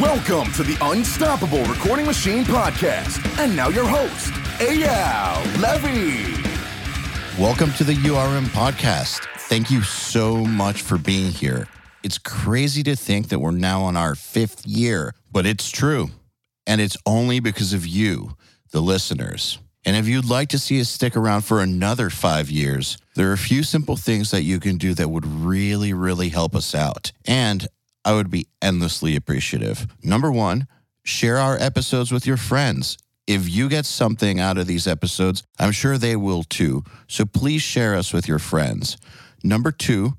Welcome to the Unstoppable Recording Machine Podcast. And now your host, Eyal Levi. Welcome to the URM podcast. Thank you so much for being here. It's crazy to think that we're now on our fifth year, but it's true. And it's only because of you, the listeners. And if you'd like to see us stick around for another five years, there are a few simple things that you can do that would really, really help us out. And I would be endlessly appreciative. Number one, share our episodes with your friends. If you get something out of these episodes, I'm sure they will too. So please share us with your friends. Number two,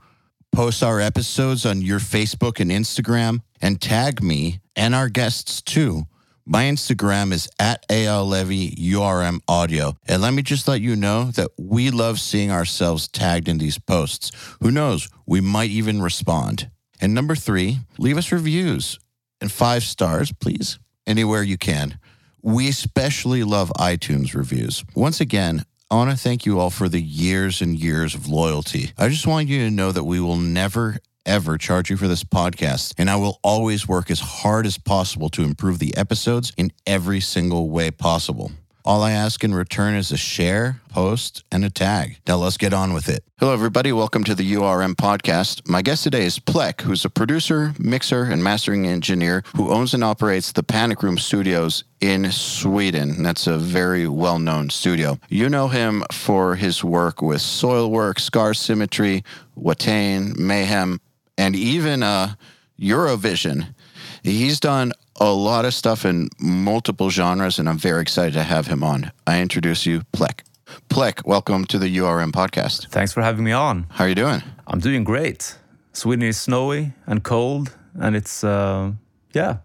post our episodes on your Facebook and Instagram and tag me and our guests too. My Instagram is at Eyal Levi URM Audio. And let me just let you know that we love seeing ourselves tagged in these posts. Who knows? We might even respond. And number three, leave us reviews and five stars, please, anywhere you can. We especially love iTunes reviews. Once again, I want to thank you all for the years and years of loyalty. I just want you to know that we will never, ever charge you for this podcast, and I will always work as hard as possible to improve the episodes in every single way possible. All I ask in return is a share, post, and a tag. Now let's get on with it. Hello, everybody. Welcome to the URM podcast. My guest today is Plec, who's a producer, mixer, and mastering engineer who owns and operates the Panic Room Studios in Sweden. That's a very well known studio. You know him for his work with Soilwork, Scar Symmetry, Watain, Mayhem, and even uh, Eurovision. He's done a lot of stuff in multiple genres, and I'm very excited to have him on. I introduce you, Plec. Plec, welcome to the URM podcast. Thanks for having me on. How are you doing? I'm doing great. Sweden is snowy and cold, and it's, uh, yeah,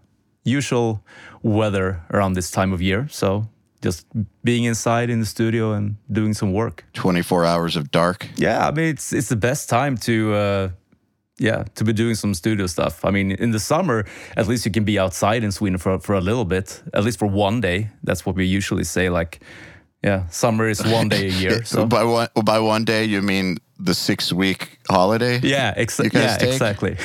usual weather around this time of year. So just being inside in the studio and doing some work. 24 hours of dark. Yeah, I mean, it's, it's the best time to, uh, yeah, to be doing some studio stuff. I mean, in the summer, at least you can be outside in Sweden for, for a little bit, at least for one day. That's what we usually say. Like, yeah, summer is one day a year. So by one by one day, you mean the six week holiday? yeah, exa- You guys yeah, exactly.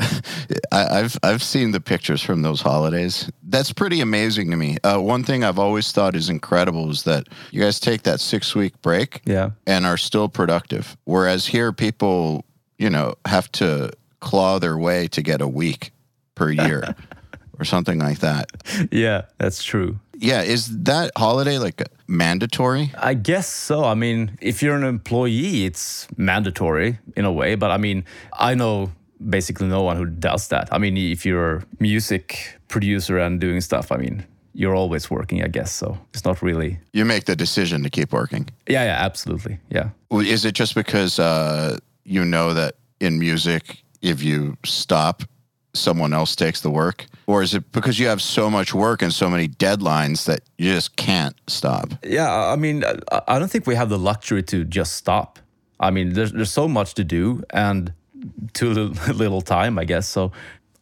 I, I've I've seen the pictures from those holidays. That's pretty amazing to me. Uh, one thing I've always thought is incredible is that you guys take that six week break yeah. and are still productive, whereas here people, you know, have to claw their way to get a week per year or something like that. Yeah, that's true. Yeah, is that holiday like mandatory? I guess so. I mean, if you're an employee, it's mandatory in a way. But I mean, I know basically no one who does that. I mean, if you're a music producer and doing stuff, I mean, you're always working, I guess. So it's not really. You make the decision to keep working. Yeah, yeah, absolutely. Yeah. Is it just because uh, you know that in music, if you stop, someone else takes the work? Or is it because you have so much work and so many deadlines that you just can't stop? Yeah, I mean, I don't think we have the luxury to just stop. I mean, there's there's so much to do and too little time, I guess. So,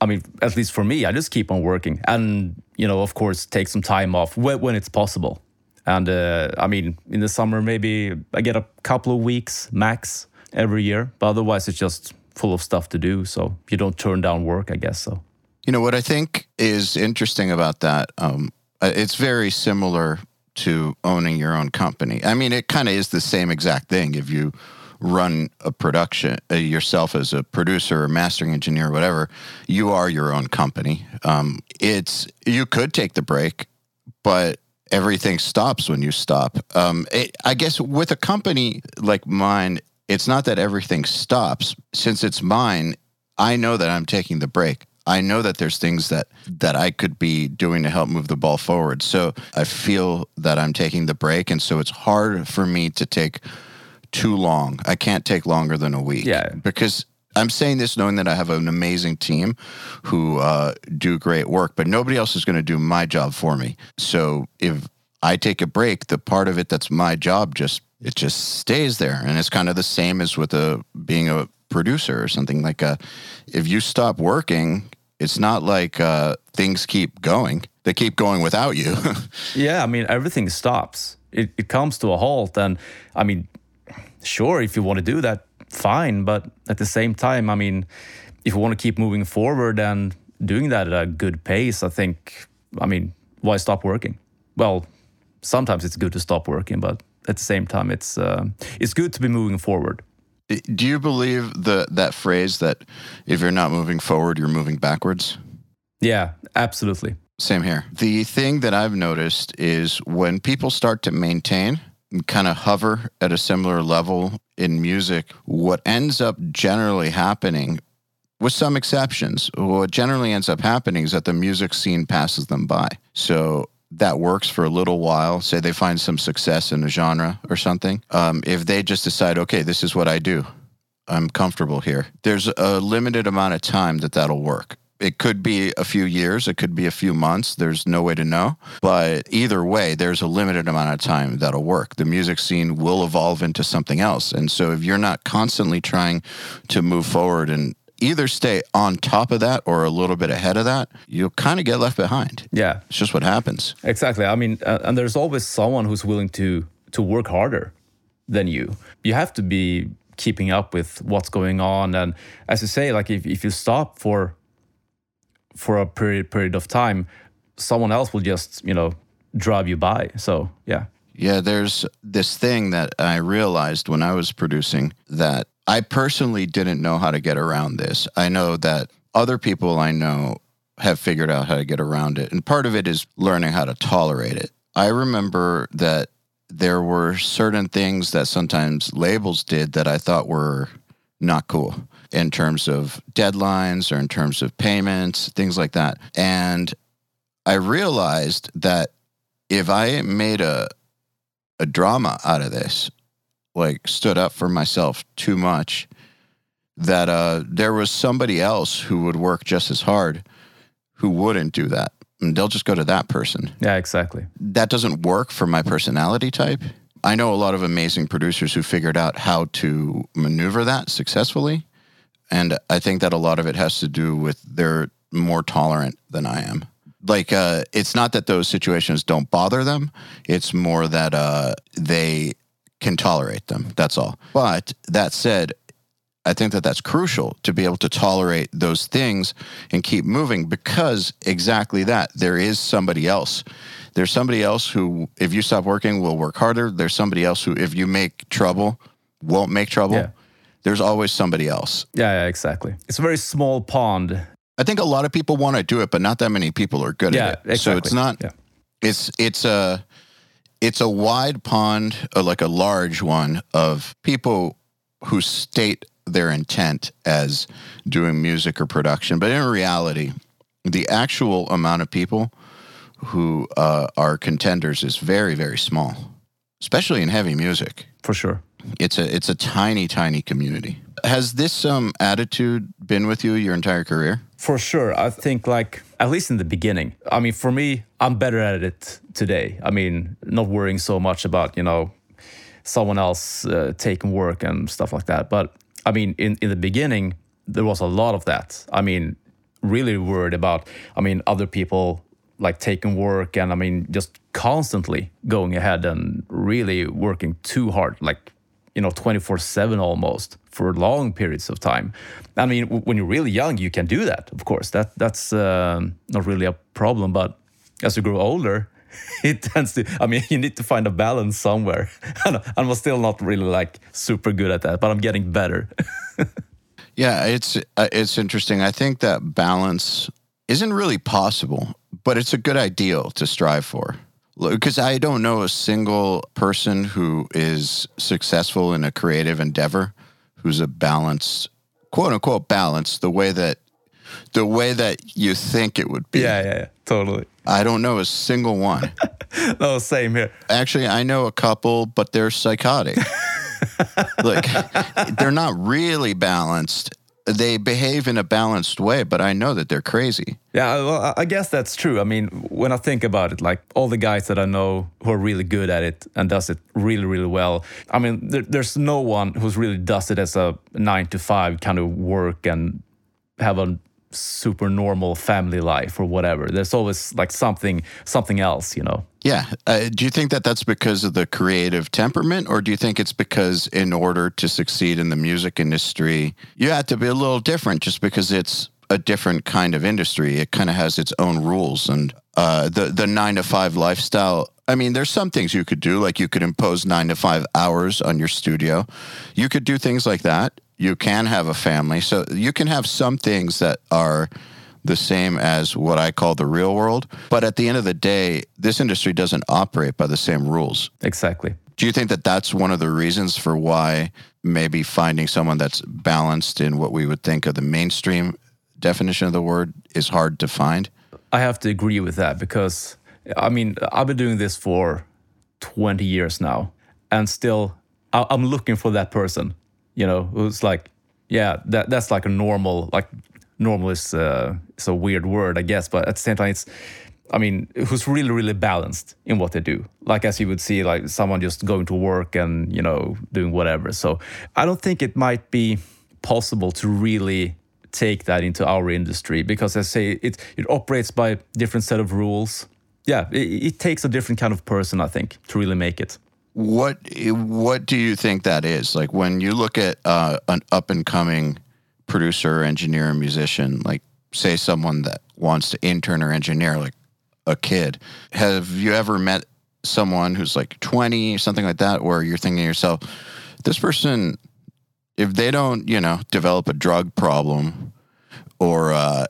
I mean, at least for me, I just keep on working, and you know, of course, take some time off when, when it's possible. And uh, I mean, in the summer, maybe I get a couple of weeks max every year, but otherwise, it's just full of stuff to do. So you don't turn down work, I guess. So You know, what I think is interesting about that, um, uh, it's very similar to owning your own company. I mean, it kind of is the same exact thing. If you run a production uh, yourself as a producer or mastering engineer, or whatever, you are your own company. Um, it's you could take the break, but everything stops when you stop. Um, it, I guess with a company like mine, it's not that everything stops. Since it's mine, I know that I'm taking the break. I know that there's things that that I could be doing to help move the ball forward. So I feel that I'm taking the break, and so it's hard for me to take too long. I can't take longer than a week. Yeah. because I'm saying this knowing that I have an amazing team who uh, do great work, but nobody else is going to do my job for me. So if I take a break, the part of it that's my job just it just stays there, and it's kind of the same as with a being a producer or something like a. If you stop working, it's not like uh, things keep going; they keep going without you. Yeah, I mean, everything stops. It, it comes to a halt. And I mean, sure, if you want to do that, fine. But at the same time, I mean, if you want to keep moving forward and doing that at a good pace, I think, I mean, why stop working? Well, sometimes it's good to stop working, but at the same time, it's uh, it's good to be moving forward. Do you believe the that phrase that if you're not moving forward, you're moving backwards? Yeah, absolutely. Same here. The thing that I've noticed is when people start to maintain and kind of hover at a similar level in music, what ends up generally happening, with some exceptions, what generally ends up happening is that the music scene passes them by. So that works for a little while. Say they find some success in a genre or something. Um, if they just decide, okay, this is what I do, I'm comfortable here, there's a limited amount of time that that'll work. It could be a few years, it could be a few months. There's no way to know. But either way, there's a limited amount of time that'll work. The music scene will evolve into something else. And so if you're not constantly trying to move forward and either stay on top of that or a little bit ahead of that, you'll kind of get left behind. Yeah, It's just what happens. exactly. I mean, uh, and there's always someone who's willing to to work harder than you. You have to be keeping up with what's going on, and as you say, like if if you stop for for a period period of time, someone else will just you know drive you by. So yeah, Yeah, there's this thing that I realized when I was producing that I personally didn't know how to get around this. I know that other people I know have figured out how to get around it. And part of it is learning how to tolerate it. I remember that there were certain things that sometimes labels did that I thought were not cool in terms of deadlines or in terms of payments, things like that. And I realized that if I made a a drama out of this, like stood up for myself too much, that uh, there was somebody else who would work just as hard who wouldn't do that. And they'll just go to that person. yeah, exactly. That doesn't work for my personality type. I know a lot of amazing producers who figured out how to maneuver that successfully. And I think that a lot of it has to do with they're more tolerant than I am. Like, uh, it's not that those situations don't bother them, it's more that uh, they can tolerate them. That's all. But that said, I think that that's crucial to be able to tolerate those things and keep moving because exactly that. There is somebody else. There's somebody else who, if you stop working, will work harder. There's somebody else who, if you make trouble, won't make trouble. Yeah. There's always somebody else. Yeah, yeah, exactly. It's a very small pond. I think a lot of people want to do it, but not that many people are good Yeah, at it. exactly. So it's not. Yeah. It's it's a it's a wide pond, uh, like a large one of people who state their intent as doing music or production, but in reality, the actual amount of people who uh, are contenders is very very small, especially in heavy music. For sure. It's a it's a tiny tiny community. Has this um, attitude been with you your entire career? For sure. I think, like, at least in the beginning, I mean, for me, I'm better at it today. I mean, not worrying so much about, you know, someone else uh, taking work and stuff like that. But I mean, in, in the beginning, there was a lot of that. I mean, really worried about, I mean, other people like taking work and I mean, just constantly going ahead and really working too hard, like, you know, 24 7 almost for long periods of time. I mean, when you're really young, you can do that, of course. That That's um not really a problem. But as you grow older, it tends to, I mean, you need to find a balance somewhere. And I'm still not really like super good at that, but I'm getting better. Yeah, it's uh, it's interesting. I think that balance isn't really possible, but it's a good ideal to strive for. Because I don't know a single person who is successful in a creative endeavor who's a balanced, quote unquote, balance the way that the way that you think it would be. yeah, yeah, yeah, totally. I don't know a single one. No, oh, same here. Actually, I know a couple, but they're psychotic. like they're not really balanced. They behave in a balanced way, but I know that they're crazy. Yeah, well, I- guess that's true. I mean, when I think about it, like all the guys that I know who are really good at it and does it really, really well. I mean, there, there's no one who's really does it as a nine to five kind of work and have a super normal family life or whatever. There's always like something, something else, you know. Yeah. Uh, do you think that that's because of the creative temperament, or do you think it's because in order to succeed in the music industry, you have to be a little different just because it's a different kind of industry. It kind of has its own rules and uh, the the nine to five lifestyle. I mean, there's some things you could do, like you could impose nine to five hours on your studio. You could do things like that. You can have a family, so you can have some things that are the same as what I call the real world. But at the end of the day, this industry doesn't operate by the same rules. Exactly. Do you think that that's one of the reasons for why maybe finding someone that's balanced in what we would think of the mainstream definition of the word is hard to find? I have to agree with that because I mean I've been doing this for 20 years now, and still I'm looking for that person, you know, who's like, yeah, that that's like a normal like normal is uh, is a weird word, I guess, but at the same time, it's I mean, who's really really balanced in what they do. Like as you would see, like someone just going to work and you know doing whatever. So I don't think it might be possible to really take that into our industry because I say it it operates by different set of rules. Yeah, it, it takes a different kind of person, I think, to really make it. What what do you think that is? Like when you look at uh, an up and coming producer, engineer, musician, like say someone that wants to intern or engineer, like a kid. Have you ever met someone who's like 20, something like that, where you're thinking to yourself, this person, if they don't, you know, develop a drug problem or, uh,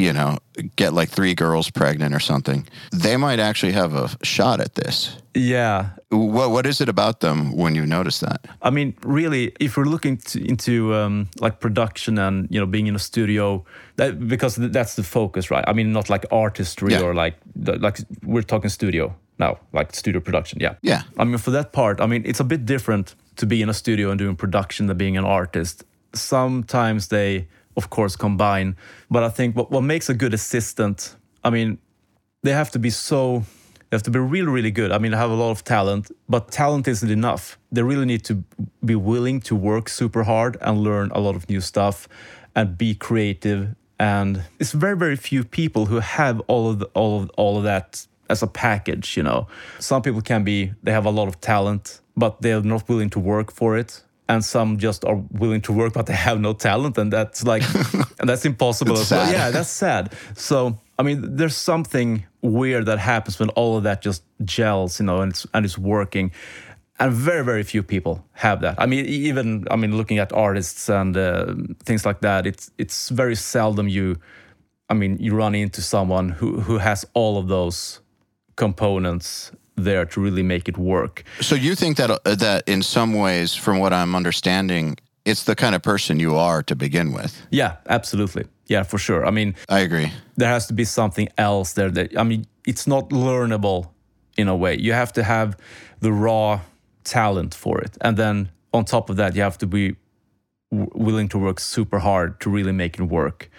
you know, get like three girls pregnant or something, they might actually have a shot at this. Yeah, What what is it about them when you notice that? I mean, really, if we're looking to, into um, like production and you know being in a studio, that because th- that's the focus, right? I mean, not like artistry Yeah. or like like we're talking studio now, like studio production. Yeah, Yeah. I mean, for that part, I mean, it's a bit different to be in a studio and doing production than being an artist. Sometimes they, of course, combine, but I think what what makes a good assistant, I mean, they have to be so they have to be really really good. I mean have a lot of talent but talent isn't enough. They really need to be willing to work super hard and learn a lot of new stuff and be creative. And it's very very few people who have all of the, all of all of that as a package you know. Some people can be they have a lot of talent but they're not willing to work for it and some just are willing to work but they have no talent and that's like and that's impossible as well. yeah that's sad. So i mean there's something weird that happens when all of that just gels you know and it's and it's working. And very very few people have that. I mean even i mean looking at artists and uh, things like that it's it's very seldom you i mean you run into someone who who has all of those components there to really make it work. So you think that uh, that in some ways, from what I'm understanding, it's the kind of person you are to begin with. yeah absolutely. Yeah for sure. I mean I agree. there has to be something else there that i mean it's not learnable in a way. You have to have the raw talent for it. And then on top of that you have to be w- willing to work super hard to really make it work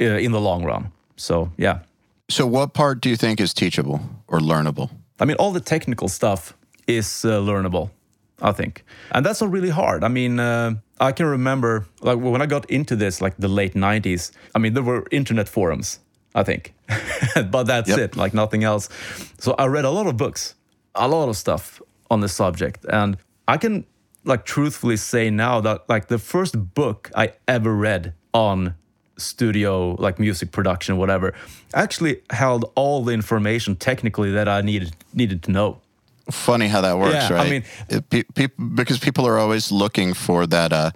uh, in the long run. So yeah. So what part do you think is teachable or learnable? I mean, all the technical stuff is uh, learnable, I think, and that's not really hard. I mean, uh, I can remember like when I got into this, like the late '90s. I mean, there were internet forums, I think, but that's Yep. it, like nothing else. So I read a lot of books, a lot of stuff on the subject, and I can like truthfully say now that like the first book I ever read on studio like music production whatever actually held all the information technically that i needed needed to know Funny how that works, Yeah, I right? mean- It- pe- pe- because people are always looking for that uh,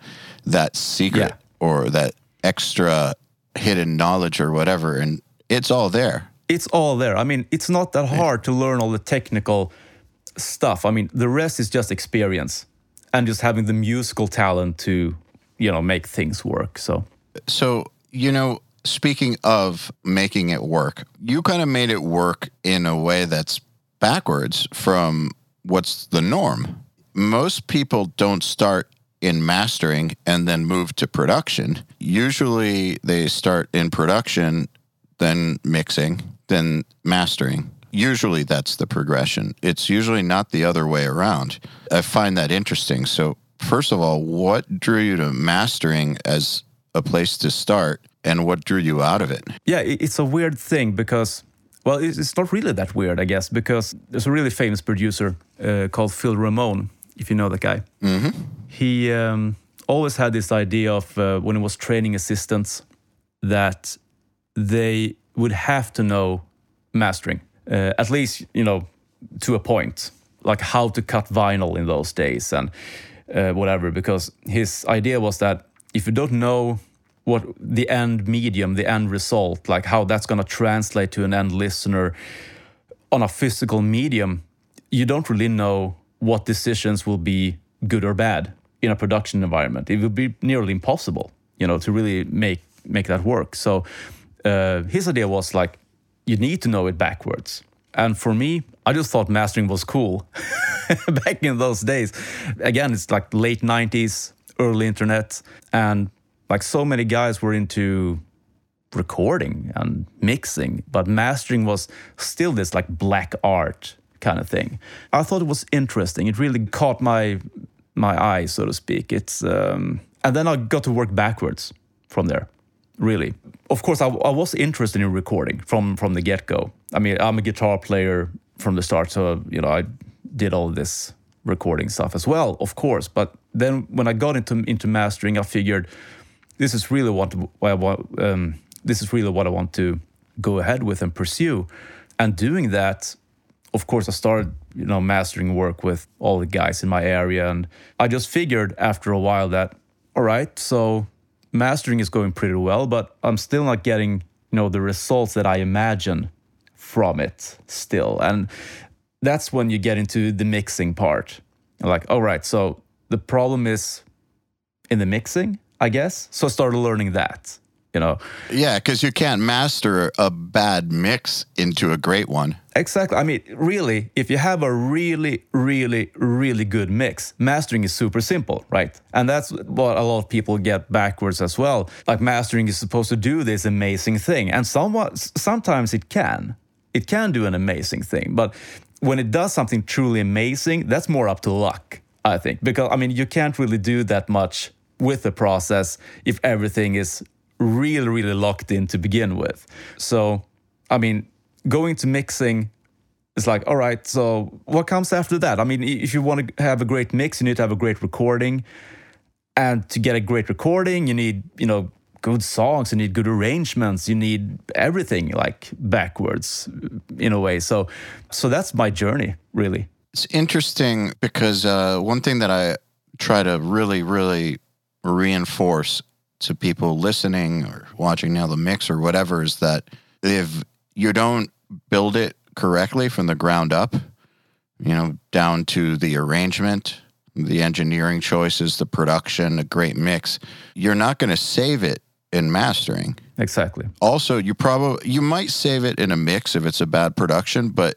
that secret Yeah. or that extra hidden knowledge or whatever, and it's all there. it's all there i mean it's not that hard to learn all the technical stuff i mean the rest is just experience and just having the musical talent to you know make things work so So, you know, speaking of making it work, you kind of made it work in a way that's backwards from what's the norm. Most people don't start in mastering and then move to production. Usually they start in production, then mixing, then mastering. Usually that's the progression. It's usually not the other way around. I find that interesting. So, first of all, what drew you to mastering as a place to start and what drew you out of it? yeah it's a weird thing because well it's not really that weird i guess because there's a really famous producer uh, called phil ramone if you know that guy he um, always had this idea of uh, when he was training assistants that they would have to know mastering, uh, at least you know to a point, like how to cut vinyl in those days and uh, whatever. Because his idea was that if you don't know what the end medium, the end result, like how that's going to translate to an end listener on a physical medium, you don't really know what decisions will be good or bad in a production environment. It would be nearly impossible, you know, to really make make that work. So uh, his idea was like, you need to know it backwards. And for me, I just thought mastering was cool back in those days. Again, it's like late 90s, early internet, and like so many guys were into recording and mixing, but mastering was still this like black art kind of thing. I thought it was interesting. It really caught my my eye, so to speak. It's um, and then I got to work backwards from there. Really, of course, I, I was interested in recording from from the get go. I mean, I'm a guitar player from the start, so you know I did all this recording stuff as well, of course. But then when I got into into mastering, I figured this is really what, what I want. Um, this is really what I want to go ahead with and pursue. And doing that, of course, I started, you know, mastering work with all the guys in my area, and I just figured after a while that, all right, so mastering is going pretty well, but I'm still not getting, you know, the results that I imagine from it still, and that's when you get into the mixing part. Like, all right, so the problem is in the mixing, I guess. So I started learning that you know. Yeah because you can't master a bad mix into a great one. Exactly. I mean really if you have a really really really good mix mastering is super simple right? And that's what a lot of people get backwards as well. Like mastering is supposed to do this amazing thing and somewhat sometimes it can. It can do an amazing thing but when it does something truly amazing that's more up to luck i think because i mean you can't really do that much with the process if everything is really, really locked in to begin with. So, I mean, going to mixing is like, all right, so what comes after that? I mean, if you want to have a great mix, you need to have a great recording. And to get a great recording, you need, you know, good songs, you need good arrangements, you need everything like backwards in a way. So, so that's my journey, really. It's interesting because uh, one thing that I try to really, really reinforce to people listening or watching now the mix or whatever is that if you don't build it correctly from the ground up, you know, down to the arrangement, the engineering choices, the production, a great mix, you're not going to save it in mastering. Exactly. Also, you probably you might save it in a mix if it's a bad production, but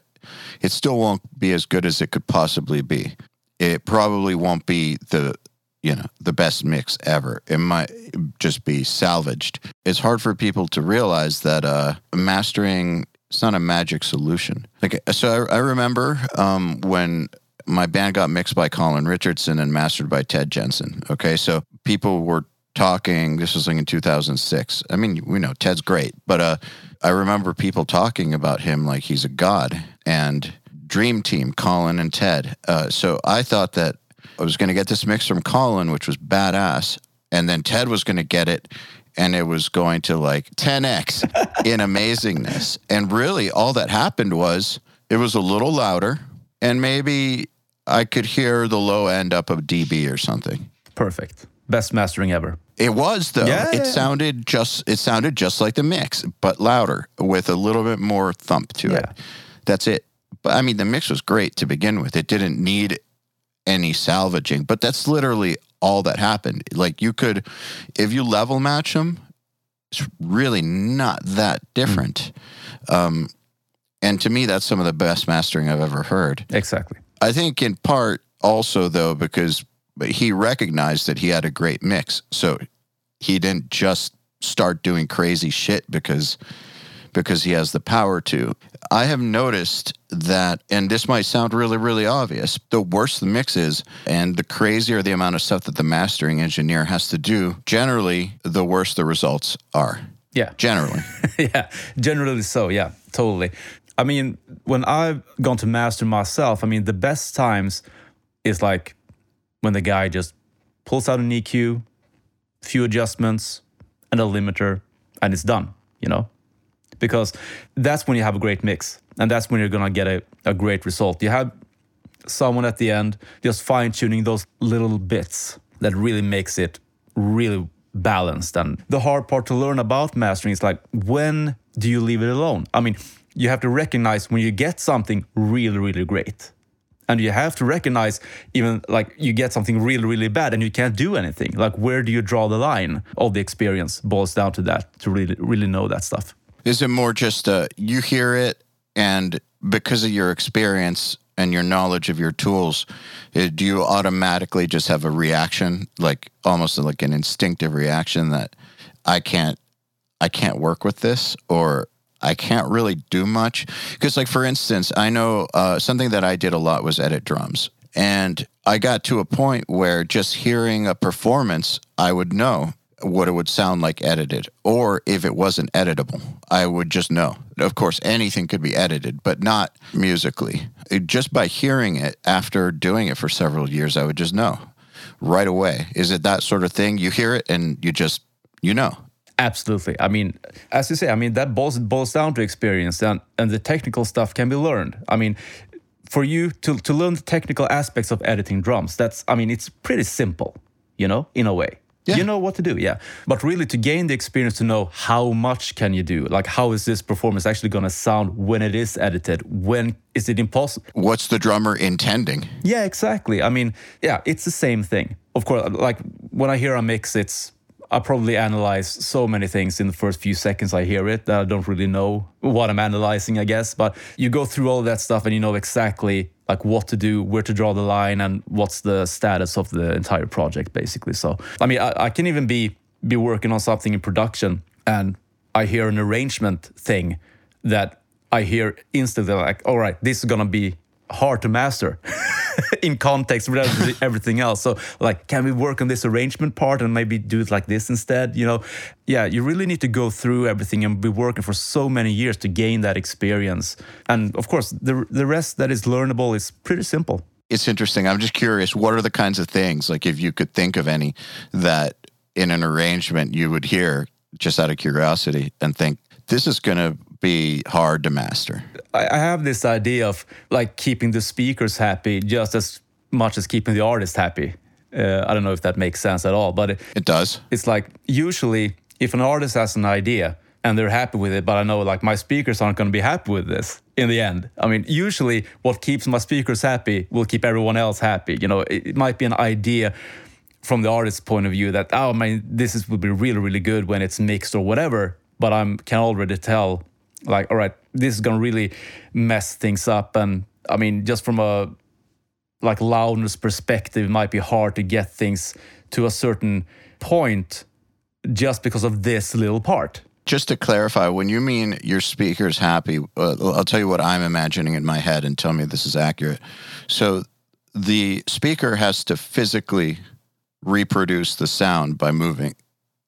it still won't be as good as it could possibly be. It probably won't be the you know the best mix ever. It might just be salvaged. It's hard for people to realize that uh, mastering it's not a magic solution. Like so i, I remember um, when my band got mixed by colin richardson and mastered by ted jensen okay? So people were talking this was like in 2006 i mean we know ted's great but uh, i remember people talking about him like he's a god and dream team colin and ted uh, so i thought that I was going to get this mix from Colin, which was badass, and then Ted was going to get it, and it was going to like 10x in amazingness. And really, all that happened was it was a little louder, and maybe I could hear the low end up of dB or something. Perfect. Best mastering ever. It was though. Yeah, it yeah. sounded just it sounded just like the mix, but louder with a little bit more thump to it. That's it. But I mean the mix was great to begin with. It didn't need any salvaging, but that's literally all that happened. Like you could if you level match them, it's really not that different. Um and to me that's some of the best mastering I've ever heard. Exactly. I think in part also though because he recognized that he had a great mix, so he didn't just start doing crazy shit because because he has the power to. I have noticed that, and this might sound really, really obvious, the worse the mix is and the crazier the amount of stuff that the mastering engineer has to do, generally, the worse the results are. Yeah. Generally. yeah, generally so. Yeah, totally. I mean, when I've gone to master myself, I mean, the best times is like when the guy just pulls out an EQ, few adjustments, and a limiter, and it's done, you know? Because that's when you have a great mix and that's when you're gonna get a, a great result. You have someone at the end just fine tuning those little bits that really makes it really balanced. And the hard part to learn about mastering is like, when do you leave it alone? I mean, you have to recognize when you get something really, really great. And you have to recognize even like you get something really, really bad and you can't do anything. Like, where do you draw the line? All the experience boils down to that to really, really know that stuff. Is it more just uh, you hear it and because of your experience and your knowledge of your tools, uh, do you automatically just have a reaction, like almost like an instinctive reaction that I can't, I can't work with this, or I can't really do much? Because, like for instance, I know uh, something that I did a lot was edit drums, and I got to a point where just hearing a performance, I would know what it would sound like edited, or if it wasn't editable, I would just know. Of course, anything could be edited, but not musically. It, just by hearing it after doing it for several years, I would just know right away. Is it that sort of thing? You hear it and you just, you know. Absolutely. I mean, as you say, I mean, that boils, boils down to experience and, and the technical stuff can be learned. I mean, for you to, to learn the technical aspects of editing drums, that's, I mean, it's pretty simple, you know, in a way. Yeah. You know what to do, yeah. But really to gain the experience to know how much can you do? Like how is this performance actually going to sound when it is edited? When is it impossible? What's the drummer intending? Yeah, exactly. I mean, yeah, it's the same thing. Of course, like when I hear a mix, it's I probably analyze so many things in the first few seconds I hear it that I don't really know what I'm analyzing, I guess. But you go through all that stuff and you know exactly like what to do, where to draw the line, and what's the status of the entire project, basically. So, I mean, I, I can even be be working on something in production and I hear an arrangement thing that I hear instantly like, all right, this is gonna be hard to master in context with everything else. So, like, can we work on this arrangement part and maybe do it like this instead? You know, yeah, you really need to go through everything and be working for so many years to gain that experience. And of course, the the rest that is learnable is pretty simple. It's interesting. I'm just curious. What are the kinds of things, like if you could think of any, that in an arrangement you would hear just out of curiosity and think this is going to be hard to master? I have this idea of like keeping the speakers happy just as much as keeping the artist happy. Uh, I don't know if that makes sense at all, but it, it does. It's like usually if an artist has an idea and they're happy with it, but I know like my speakers aren't going to be happy with this in the end. I mean, usually what keeps my speakers happy will keep everyone else happy. You know, it, it might be an idea from the artist's point of view that oh man, this is will be really really good when it's mixed or whatever. But I can already tell like all right this is gonna really mess things up. And i mean just from a like loudness perspective it might be hard to get things to a certain point just because of this little part. Just to clarify when you mean your speaker's happy uh, i'll tell you what i'm imagining in my head and tell me this is accurate. So the speaker has to physically reproduce the sound by moving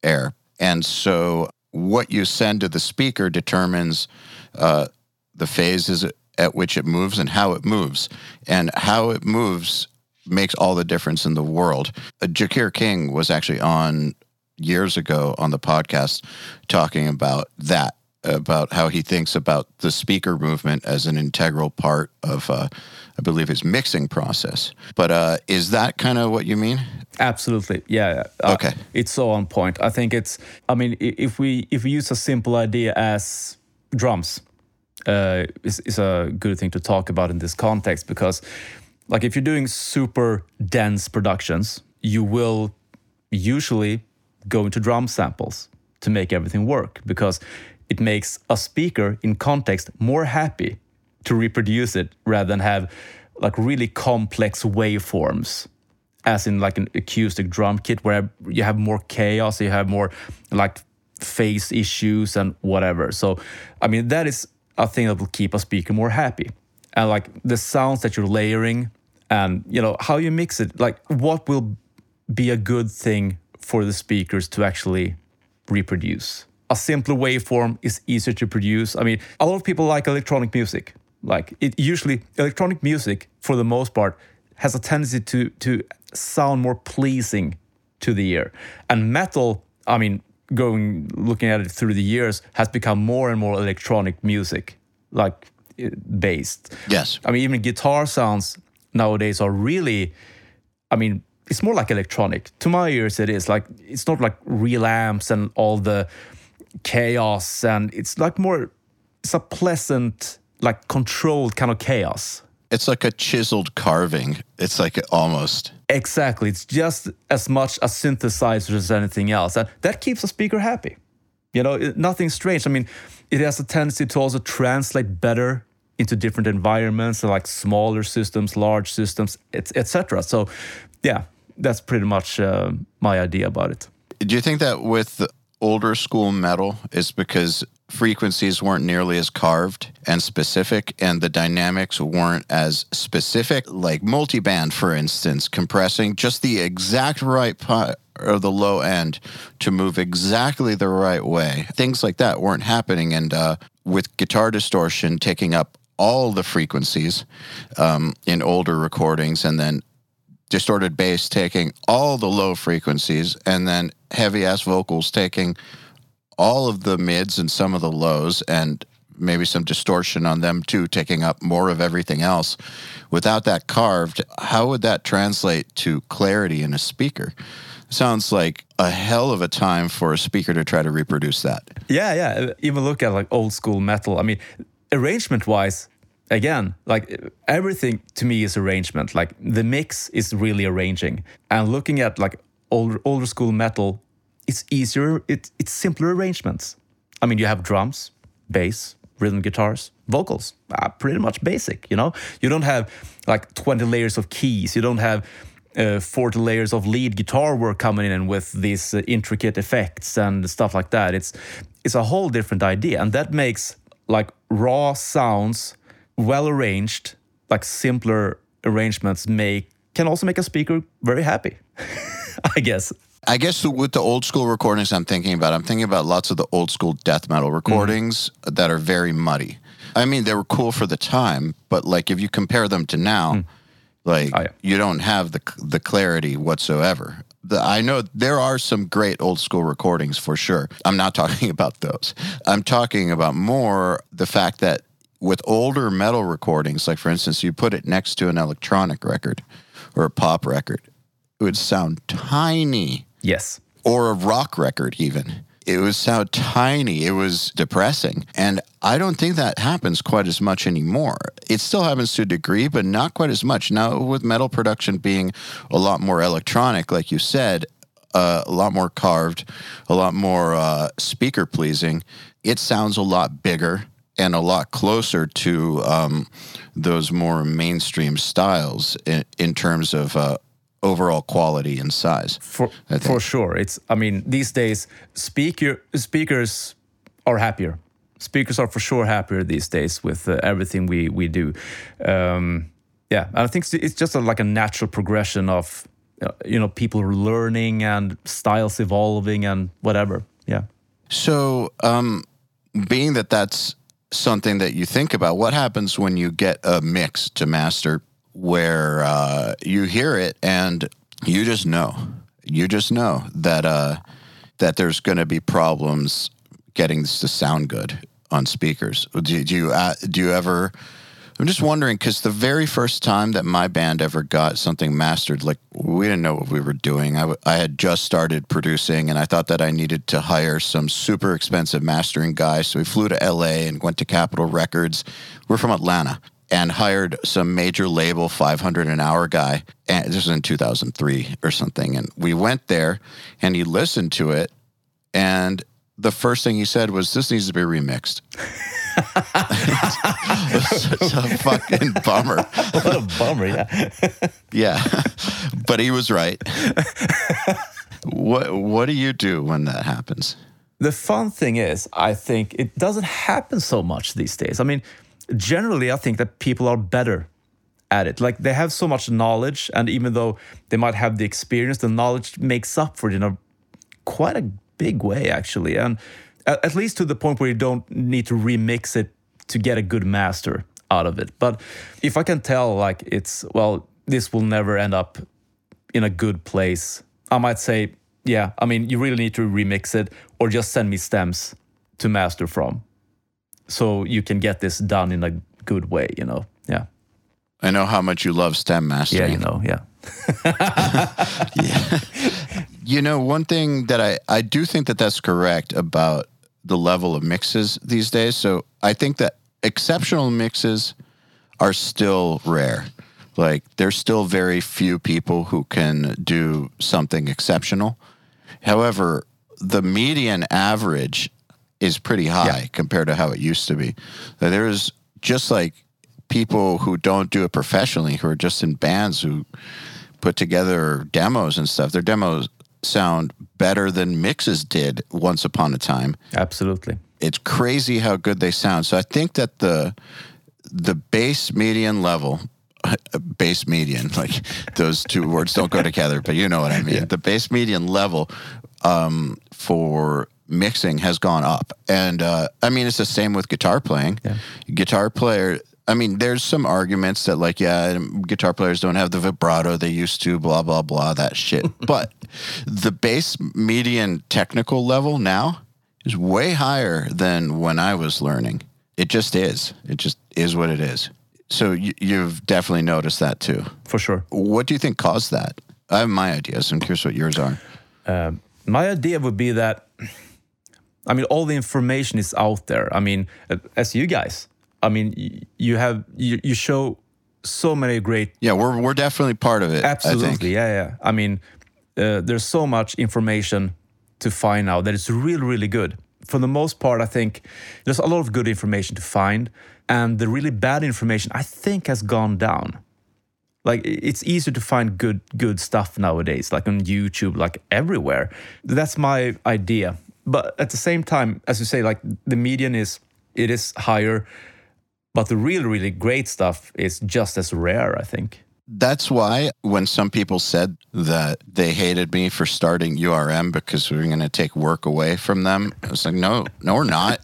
air. And so what you send to the speaker determines uh, the phases at which it moves and how it moves. And how it moves makes all the difference in the world. Uh, Jacquire King was actually on years ago on the podcast talking about that about how he thinks about the speaker movement as an integral part of, uh, I believe, his mixing process. But uh, is that kind of what you mean? Absolutely, yeah. Uh, okay, it's so on point. I think it's. I mean, if we if we use a simple idea as drums, uh, is is a good thing to talk about in this context because, like, if you're doing super dense productions, you will usually go into drum samples to make everything work because it makes a speaker in context more happy to reproduce it rather than have like really complex waveforms as in like an acoustic drum kit where you have more chaos you have more like phase issues and whatever so i mean that is a thing that will keep a speaker more happy and like the sounds that you're layering and you know how you mix it like what will be a good thing for the speakers to actually reproduce a simpler waveform is easier to produce. I mean, a lot of people like electronic music. Like it usually electronic music for the most part has a tendency to to sound more pleasing to the ear. And metal, I mean, going looking at it through the years has become more and more electronic music, like uh, based. Yes. I mean, even guitar sounds nowadays are really, I mean, it's more like electronic. To my ears, it is like it's not like real amps and all the chaos, and it's like more, it's a pleasant, like controlled kind of chaos. It's like a chiseled carving. It's like almost. Exactly. It's just as much a synthesizer as anything else. And that keeps a speaker happy. You know, nothing strange. I mean, it has a tendency to also translate better into different environments, like smaller systems, large systems, etc. So, yeah, that's pretty much uh, my idea about it. Do you think that with the older school metal is because frequencies weren't nearly as carved and specific and the dynamics weren't as specific. Like multiband for instance compressing just the exact right part of the low end to move exactly the right way. Things like that weren't happening and uh, with guitar distortion taking up all the frequencies um, in older recordings and then distorted bass taking all the low frequencies and then heavy ass vocals taking all of the mids and some of the lows and maybe some distortion on them too taking up more of everything else without that carved how would that translate to clarity in a speaker sounds like a hell of a time for a speaker to try to reproduce that Yeah, yeah. Even look at like old school metal. I mean, arrangement wise, again, like everything to me is arrangement. Like the mix is really arranging. And looking at like older older school metal, it's easier. It, it's simpler arrangements. I mean, you have drums, bass, rhythm guitars, vocals. Uh, pretty much basic. You know, you don't have like twenty layers of keys. You don't have uh, 40 layers of lead guitar work coming in with these uh, intricate effects and stuff like that. It's it's a whole different idea, and that makes like raw sounds, well arranged, like simpler arrangements make can also make a speaker very happy. I guess. I guess with the old school recordings I'm thinking about, I'm thinking about lots of the old school death metal recordings that are very muddy. I mean, they were cool for the time, but like if you compare them to now, hmm. like Oh, yeah. you don't have the the clarity whatsoever. The, I know there are some great old school recordings for sure. I'm not talking about those. I'm talking about more the fact that with older metal recordings, like for instance, you put it next to an electronic record or a pop record, it would sound tiny Yes. or a rock record even. It was sound tiny it was depressing. And i don't think that happens quite as much anymore. It still happens to a degree but not quite as much. Now with metal production being a lot more electronic like you said uh, a lot more carved a lot more uh, speaker pleasing it sounds a lot bigger and a lot closer to um, those more mainstream styles in, in terms of uh, overall quality and size For for sure. It's I mean, these days speaker speakers are happier. Speakers are for sure happier these days with uh, everything we we do. Um, yeah, and I think it's- it's just a, like a natural progression of uh, you know people learning and styles evolving and whatever. Yeah. So, um, being that that's something that you think about, what happens when you get a mix to master where uh, you hear it and you just know, you just know that uh, that there's going to be problems getting this to sound good on speakers. Do, do you uh, do you ever? I'm just wondering because the very first time that my band ever got something mastered, like we didn't know what we were doing. I, w- I had just started producing, and I thought that I needed to hire some super expensive mastering guy. So we flew to LA and went to Capitol Records. We're from Atlanta and hired some major label 500 an hour guy. And this was in 2003 or something. And we went there, and he listened to it, and the first thing he said was, "This needs to be remixed." It's a fucking bummer. What a bummer. Yeah. Yeah, but he was right. what What do you do when that happens? the fun thing is, I think it doesn't happen so much these days. I mean, generally, I think that people are better at it. Like they have so much knowledge, and even though they might have the experience, the knowledge makes up for it in a quite a big way, actually. And at, least to the point where you don't need to remix it to get a good master out of it. But if I can tell, like, it's, well, this will never end up in a good place, I might say yeah, I mean, you really need to remix it or just send me stems to master from, so you can get this done in a good way. You know, yeah, I know how much you love stem yeah, you know, yeah, You know, one thing that I, I do think that that's correct about the level of mixes these days. So I think that exceptional mixes are still rare. Like there's still very few people who can do something exceptional. However, the median average is pretty high compared to how it used to be. There's just like people who don't do it professionally, who are just in bands who put together demos and stuff. Their demos sound better than mixes did once upon a time. absolutely. It's crazy how good they sound. So I think that the the base median level base median like those two words don't go together but you know what i mean the base median level um, for mixing has gone up. And uh, i mean it's the same with guitar playing. Guitar player i mean there's some arguments that like yeah guitar players don't have the vibrato they used to blah blah blah that shit. But the base median technical level now is way higher than when i was learning. It just is. It just is what it is. So you, you've definitely noticed that too. For sure. what do you think caused that? I have my ideas. I'm curious what yours are. My idea would be that i mean all the information is out there. I mean uh, as you guys. I mean you have you, you show so many great yeah we're, we're definitely part of it absolutely yeah yeah. I mean uh, there's so much information to find now that is really really good. For the most part i think there's a lot of good information to find and the really bad information i think has gone down. Like it's easier to find good good stuff nowadays like on youtube like everywhere. That's my idea but at the same time as you say like the median is it is higher but the really really great stuff is just as rare i think That's why when some people said that they hated me for starting URM because we were going to take work away from them, I was like, no, no, we're not.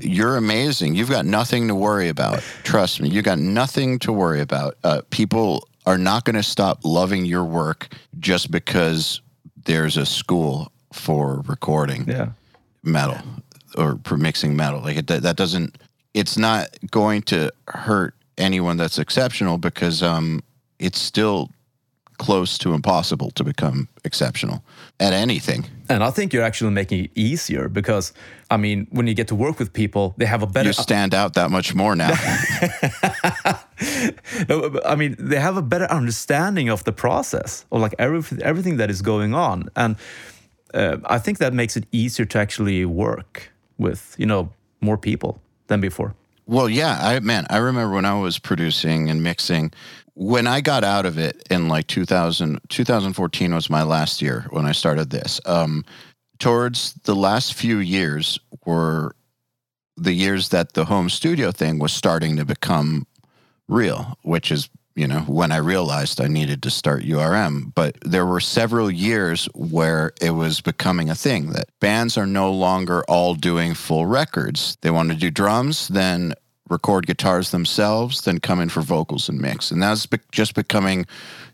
You're amazing. You've got nothing to worry about. Trust me, you got nothing to worry about. Uh, people are not going to stop loving your work just because there's a school for recording yeah metal or for mixing metal. Like it, that, that doesn't. It's not going to hurt anyone that's exceptional because um, it's still close to impossible to become exceptional at anything. And I think you're actually making it easier because, I mean, when you get to work with people, they have a better. You stand out that much more now. I mean, they have a better understanding of the process or like everything, everything that is going on, and uh, I think that makes it easier to actually work with, you know, more people than before. Well, yeah, I man, I remember when I was producing and mixing. When I got out of it in like 2000, 2014 was my last year when I started this. Um, towards the last few years were the years that the home studio thing was starting to become real, which is you know when I realized I needed to start URM. But there were several years where it was becoming a thing that bands are no longer all doing full records. They want to do drums, then record guitars themselves, then come in for vocals and mix, and that's be- just becoming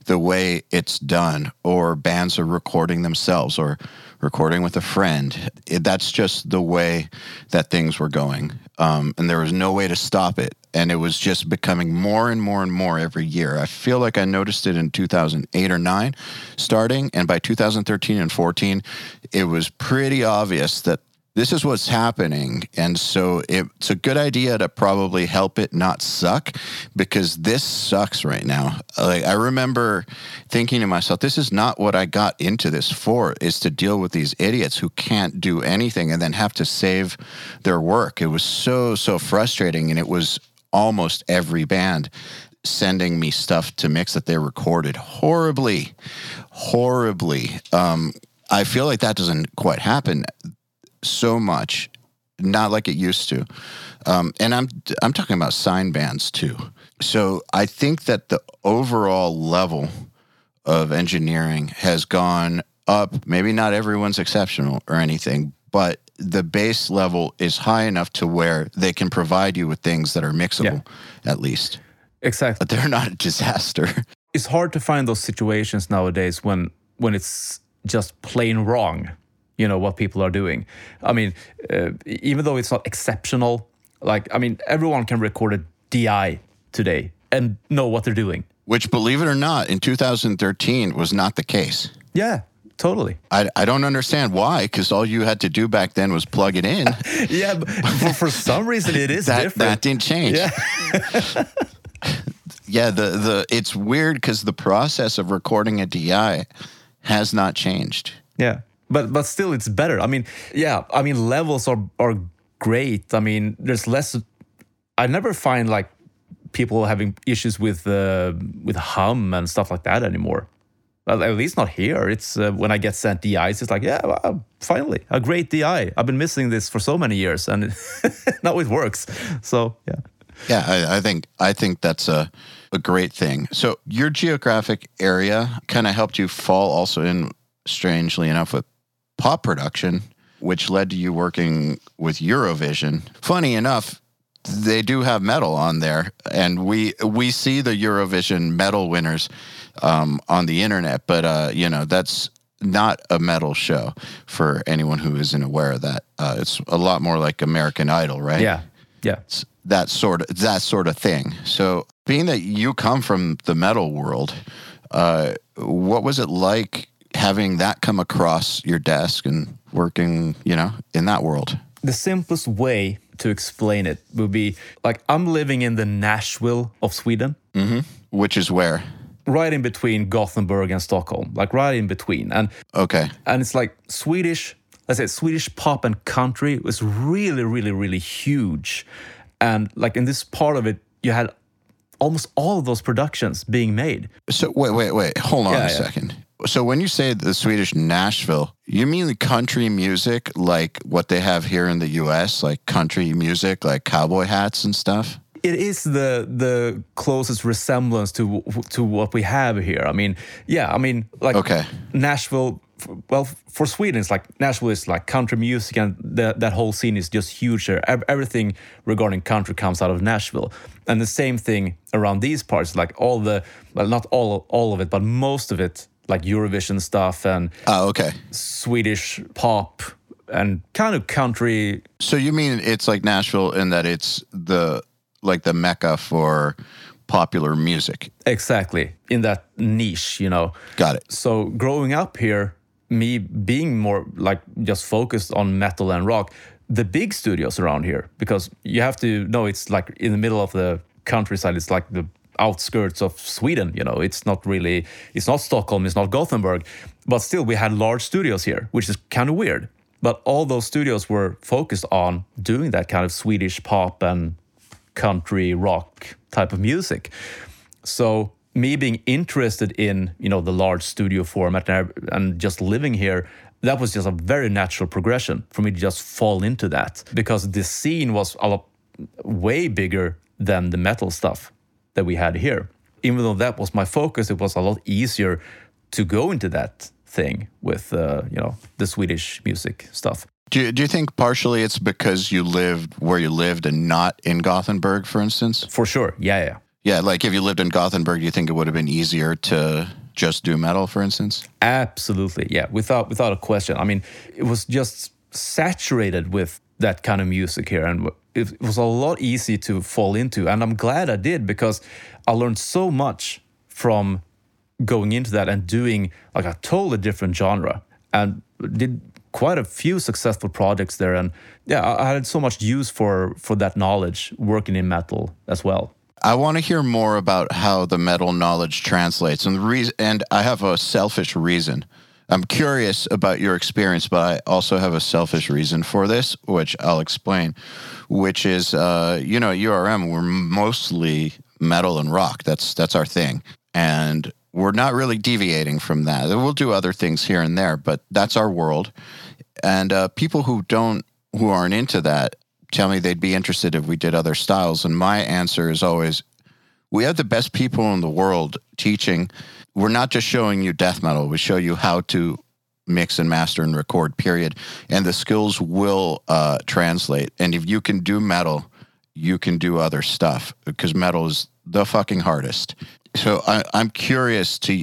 the way it's done. Or bands are recording themselves, or recording with a friend. It, that's just the way that things were going. Um, and there was no way to stop it. And it was just becoming more and more and more every year. I feel like I noticed it in 2008 or 9 starting. And by 2013 and 14, it was pretty obvious that this is what's happening. And so it's a good idea to probably help it not suck because this sucks right now. Like I remember thinking to myself, this is not what I got into this for, is to deal with these idiots who can't do anything and then have to save their work. It was so, so frustrating. And it was almost every band sending me stuff to mix that they recorded horribly, horribly. Um, I feel like that doesn't quite happen so much, not like it used to. Um, and I'm I'm talking about sign bands too. So I think that the overall level of engineering has gone up. Maybe not everyone's exceptional or anything, but the base level is high enough to where they can provide you with things that are mixable, at least. Exactly. But they're not a disaster. It's hard to find those situations nowadays when when it's just plain wrong. You know what people are doing. I mean, uh, even though it's not exceptional, like I mean, everyone can record a DI today and know what they're doing. Which, believe it or not, in 2013 was not the case. Yeah, totally. I, I don't understand why, because all you had to do back then was plug it in. yeah, but for, for some reason it is that, different. that didn't change. Yeah. yeah, the, the it's weird because the process of recording a DI has not changed. Yeah, but but still, it's better. I mean, yeah, I mean levels are are great. I mean, there's less. I never find like people having issues with uh, with hum and stuff like that anymore. At least not here. It's uh, when I get sent DIs, it's like, yeah, well, finally a great DI. I've been missing this for so many years, and now it works. So yeah. Yeah, I, I, think I think that's a, a great thing. So your geographic area kind of helped you fall also in, strangely enough, with pop production, which led to you working with Eurovision. Funny enough, they do have metal on there, and we we see the Eurovision medal winners um, on the internet, but uh, you know that's not a metal show for anyone who isn't aware of that. Uh, it's a lot more like American Idol, right? Yeah, yeah. It's that sort of that sort of thing. So, being that you come from the metal world, uh, what was it like having that come across your desk and working, you know, in that world? The simplest way to explain it would be like I'm living in the Nashville of Sweden, mm-hmm. which is where right in between Gothenburg and Stockholm, like right in between. And okay, and it's like Swedish. Let's say Swedish pop and country was really, really, really huge, and like in this part of it, you had almost all of those productions being made. So wait, wait, wait, hold on yeah, a yeah. second. So when you say the Swedish Nashville, you mean the country music like what they have here in the US, like country music, like cowboy hats and stuff? it is the the closest resemblance to to what we have here. I mean, yeah, I mean, like okay. Nashville. Well, for Sweden, it's like Nashville is like country music, and that that whole scene is just huge there. Everything regarding country comes out of Nashville, and the same thing around these parts. Like all the, well, not all all of it, but most of it, like Eurovision stuff and oh, okay, Swedish pop and kind of country. So you mean it's like Nashville in that it's the like the mecca for popular music. Exactly. In that niche, you know. Got it. So growing up here, me being more like just focused on metal and rock, the big studios around here, because you have to know it's like in the middle of the countryside, it's like the outskirts of Sweden, you know, it's not really, it's not Stockholm, it's not Gothenburg, but still we had large studios here, which is kind of weird. But all those studios were focused on doing that kind of Swedish pop and country rock type of music. So me being interested in you know the large studio format and just living here that was just a very natural progression for me to just fall into that because the scene was a lot way bigger than the metal stuff that we had here even though that was my focus it was a lot easier to go into that thing with uh, you know the swedish music stuff do you, do you think partially it's because you lived where you lived and not in Gothenburg, for instance? For sure. Yeah, yeah. Yeah, like if you lived in Gothenburg, do you think it would have been easier to just do metal, for instance? Absolutely. Yeah, without without a question. I mean, it was just saturated with that kind of music here and it was a lot easy to fall into and I'm glad I did because I learned so much from going into that and doing like a totally different genre and did quite a few successful projects there, and yeah, I had so much use for for that knowledge working in metal as well. I want to hear more about how the metal knowledge translates, and the reason. And I have a selfish reason. I'm curious about your experience, but I also have a selfish reason for this, which I'll explain. Which is, uh, you know, URM we're mostly metal and rock. That's that's our thing, and we're not really deviating from that. We'll do other things here and there, but that's our world. And uh, people who don't, who aren't into that, tell me they'd be interested if we did other styles. And my answer is always, we have the best people in the world teaching. We're not just showing you death metal. We show you how to mix and master and record. Period. And the skills will uh, translate. And if you can do metal, you can do other stuff because metal is the fucking hardest. So I, am curious to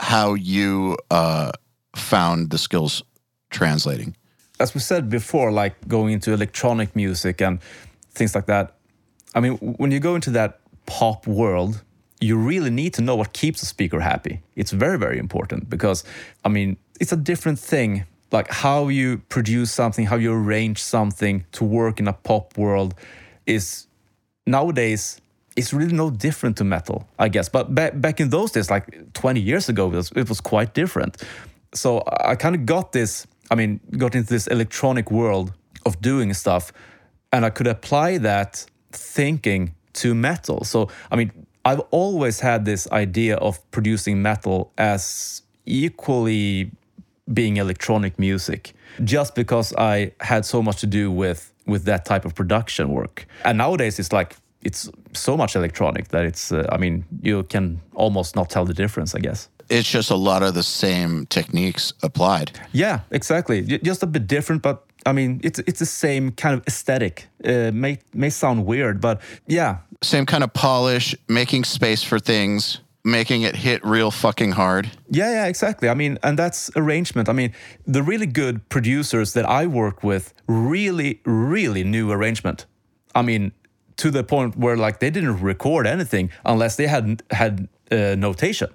how you uh, found the skills translating? As we said before, like going into electronic music and things like that. I mean, when you go into that pop world, you really need to know what keeps a speaker happy. It's very, very important because, I mean, it's a different thing. Like how you produce something, how you arrange something to work in a pop world is nowadays it's really no different to metal, I guess. But back back in those days, like 20 years ago, it was, it was quite different. So I kind of got this. I mean, got into this electronic world of doing stuff, and I could apply that thinking to metal. So I mean, I've always had this idea of producing metal as equally being electronic music, just because I had so much to do with with that type of production work. And nowadays, it's like it's so much electronic that it's uh, i mean you can almost not tell the difference i guess. It's just a lot of the same techniques applied. Yeah exactly. Just a bit different but i mean it's it's the same kind of aesthetic. Uh, may may sound weird but yeah same kind of polish making space for things making it hit real fucking hard. Yeah yeah exactly. I mean and that's arrangement. I mean the really good producers that i work with really really knew arrangement. I mean to the point where like they didn't record anything unless they had had uh, notation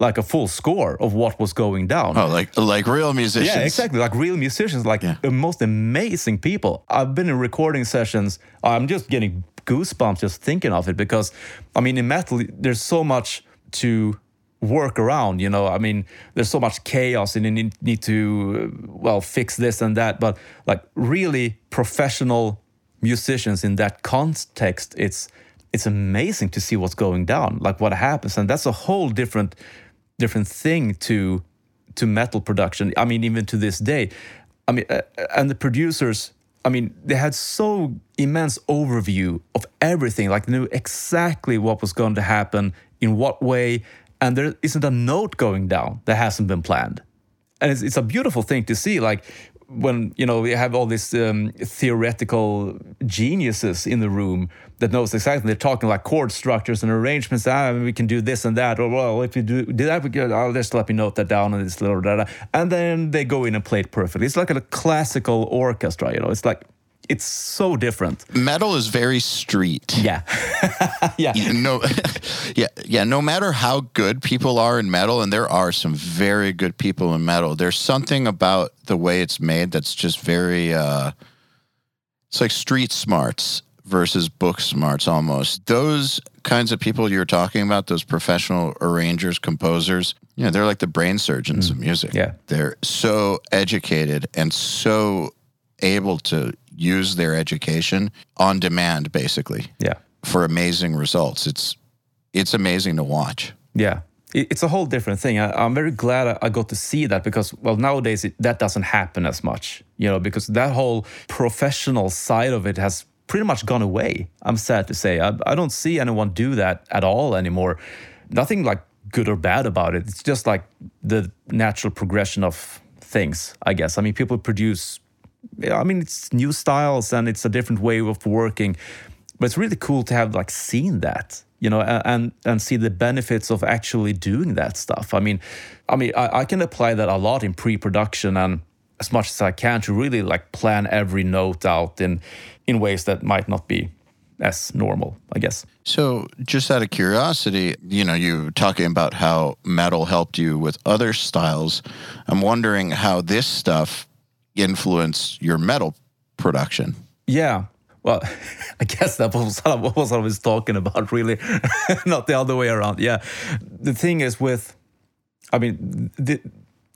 like a full score of what was going down. Oh, like like real musicians. Yeah, exactly. Like real musicians, like yeah. the most amazing people. I've been in recording sessions. I'm just getting goosebumps just thinking of it because, I mean, in metal, there's so much to work around. You know, I mean, there's so much chaos, and you need, need to well fix this and that. But like really professional musicians in that context, it's it's amazing to see what's going down, like what happens, and that's a whole different different thing to to metal production. I mean, even to this day, I mean, uh, and the producers. I mean, they had so immense overview of everything, like knew exactly what was going to happen, in what way, and there isn't a note going down that hasn't been planned. And it's, it's a beautiful thing to see. Like when you know we have all these um, theoretical geniuses in the room that knows exactly they're talking like chord structures and arrangements ah we can do this and that or well if you do, do that we can oh, just let me note that down and this little data and then they go in and play it perfectly. It's like a classical orchestra you know it's like it's so different. Metal is very street. Yeah. yeah. No yeah, yeah, no matter how good people are in metal and there are some very good people in metal, there's something about the way it's made that's just very uh it's like street smarts versus book smarts almost. Those kinds of people you're talking about, those professional arrangers, composers, yeah, they're like the brain surgeons mm. of music. Yeah. They're so educated and so able to use their education on demand, basically. Yeah. For amazing results. It's it's amazing to watch. Yeah. It's a whole different thing. I, am very glad I got to see that because, well, nowadays it, that doesn't happen as much, you know, because that whole professional side of it has pretty much gone away. I'm sad to say. I, I don't see anyone do that at all anymore. Nothing like good or bad about it. It's just like the natural progression of things, I guess. I mean, people produce I mean, it's new styles and it's a different way of working, but it's really cool to have like seen that, you know, and and see the benefits of actually doing that stuff. I mean, I mean, I, I can apply that a lot in pre-production and as much as I can to really like plan every note out in in ways that might not be as normal, I guess. So, just out of curiosity, you know, you talking about how metal helped you with other styles. I'm wondering how this stuff influence your metal production. Yeah. Well, I guess that was what I was talking about, really, not the other way around. Yeah. The thing is, with, I mean, the,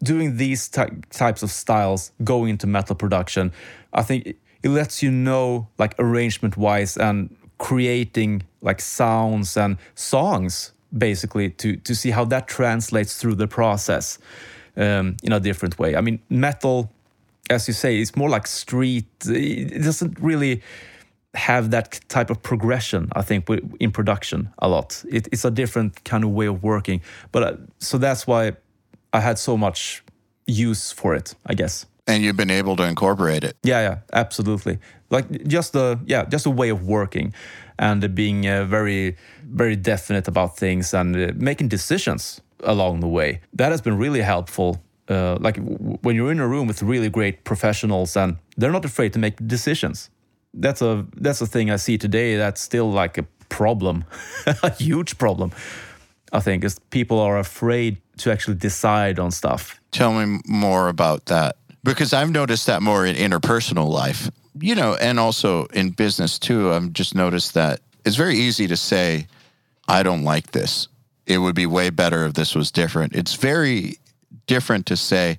doing these ty- types of styles going into metal production, I think it, lets you know, like arrangement wise, and creating like sounds and songs basically to to see how that translates through the process um, in a different way. I mean, metal as you say, it's more like street. It doesn't really have that type of progression. I think in production a lot. It, it's a different kind of way of working. But uh, so that's why I had so much use for it, I guess. And you've been able to incorporate it. Yeah, yeah, absolutely. Like just a yeah, just a way of working, and being uh, very, very definite about things and uh, making decisions along the way. That has been really helpful uh, like when you're in a room with really great professionals and they're not afraid to make decisions. That's a that's a thing I see today. That's still like a problem, a huge problem. I think is people are afraid to actually decide on stuff. Tell me more about that because I've noticed that more in interpersonal life, you know, and also in business too. I've just noticed that it's very easy to say, I don't like this. It would be way better if this was different. It's very different to say,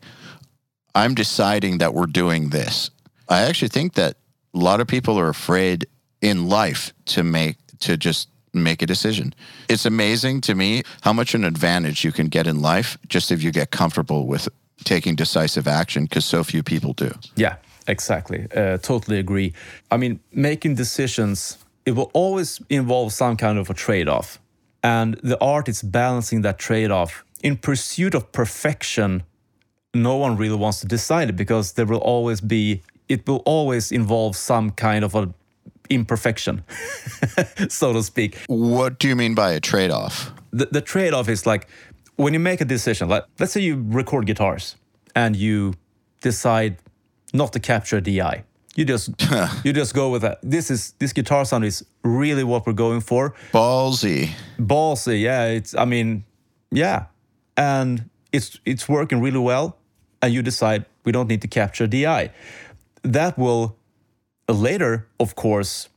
I'm deciding that we're doing this. I actually think that a lot of people are afraid in life to make, to just make a decision. It's amazing to me how much an advantage you can get in life just if you get comfortable with taking decisive action because so few people do. Yeah, exactly. Uh, totally agree. I mean, making decisions, it will always involve some kind of a trade off. And the art is balancing that trade off. In pursuit of perfection, no one really wants to decide it because there will always be, it will always involve some kind of a imperfection, so to speak. What do you mean by a trade off? The, the trade off is like when you make a decision, like let's say you record guitars and you decide not to capture DI. You just you just go with that. This is this guitar sound is really what we're going for. Ballsy. Ballsy, yeah. It's I mean, yeah, and it's it's working really well. And you decide we don't need to capture DI. That will later, of course,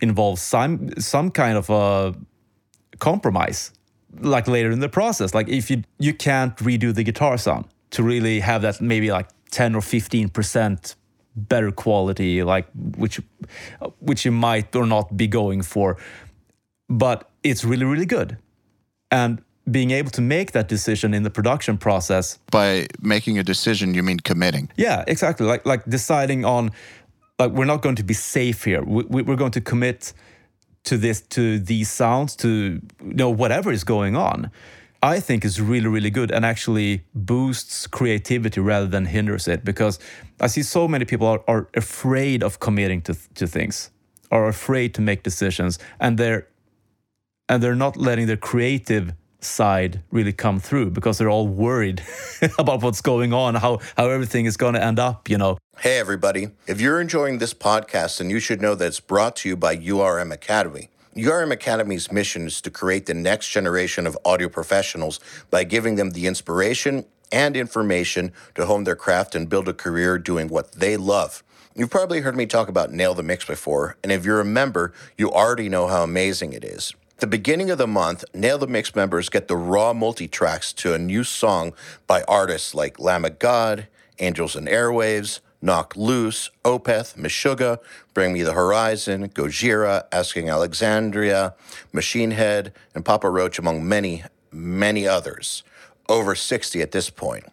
involve some some kind of a compromise, like later in the process. Like if you you can't redo the guitar sound to really have that maybe like ten or fifteen percent better quality, like which which you might or not be going for, but it's really really good, and being able to make that decision in the production process By making a decision, you mean committing. yeah, exactly. Like like deciding on like we're not going to be safe here. We, we- we're going to commit to this to these sounds to you know whatever is going on. I think is really really good and actually boosts creativity rather than hinders it because I see so many people are, are afraid of committing to to things, are afraid to make decisions, and they're and they're not letting their creative side really come through because they're all worried about what's going on, how how everything is going to end up, you know. Hey, everybody. If you're enjoying this podcast, then you should know that it's brought to you by URM Academy. URM Academy's mission is to create the next generation of audio professionals by giving them the inspiration and information to hone their craft and build a career doing what they love. You've probably heard me talk about Nail the Mix before, and if you're a member, you already know how amazing it is. At the beginning of the month, Nail the Mix members get the raw multi tracks to a new song by artists like Lamb of God, Angels and Airwaves, Knocked Loose, Opeth, Meshuggah, Bring Me the Horizon, Gojira, Asking Alexandria, Machine Head, and Papa Roach, among many, many others. Over 60 at this point.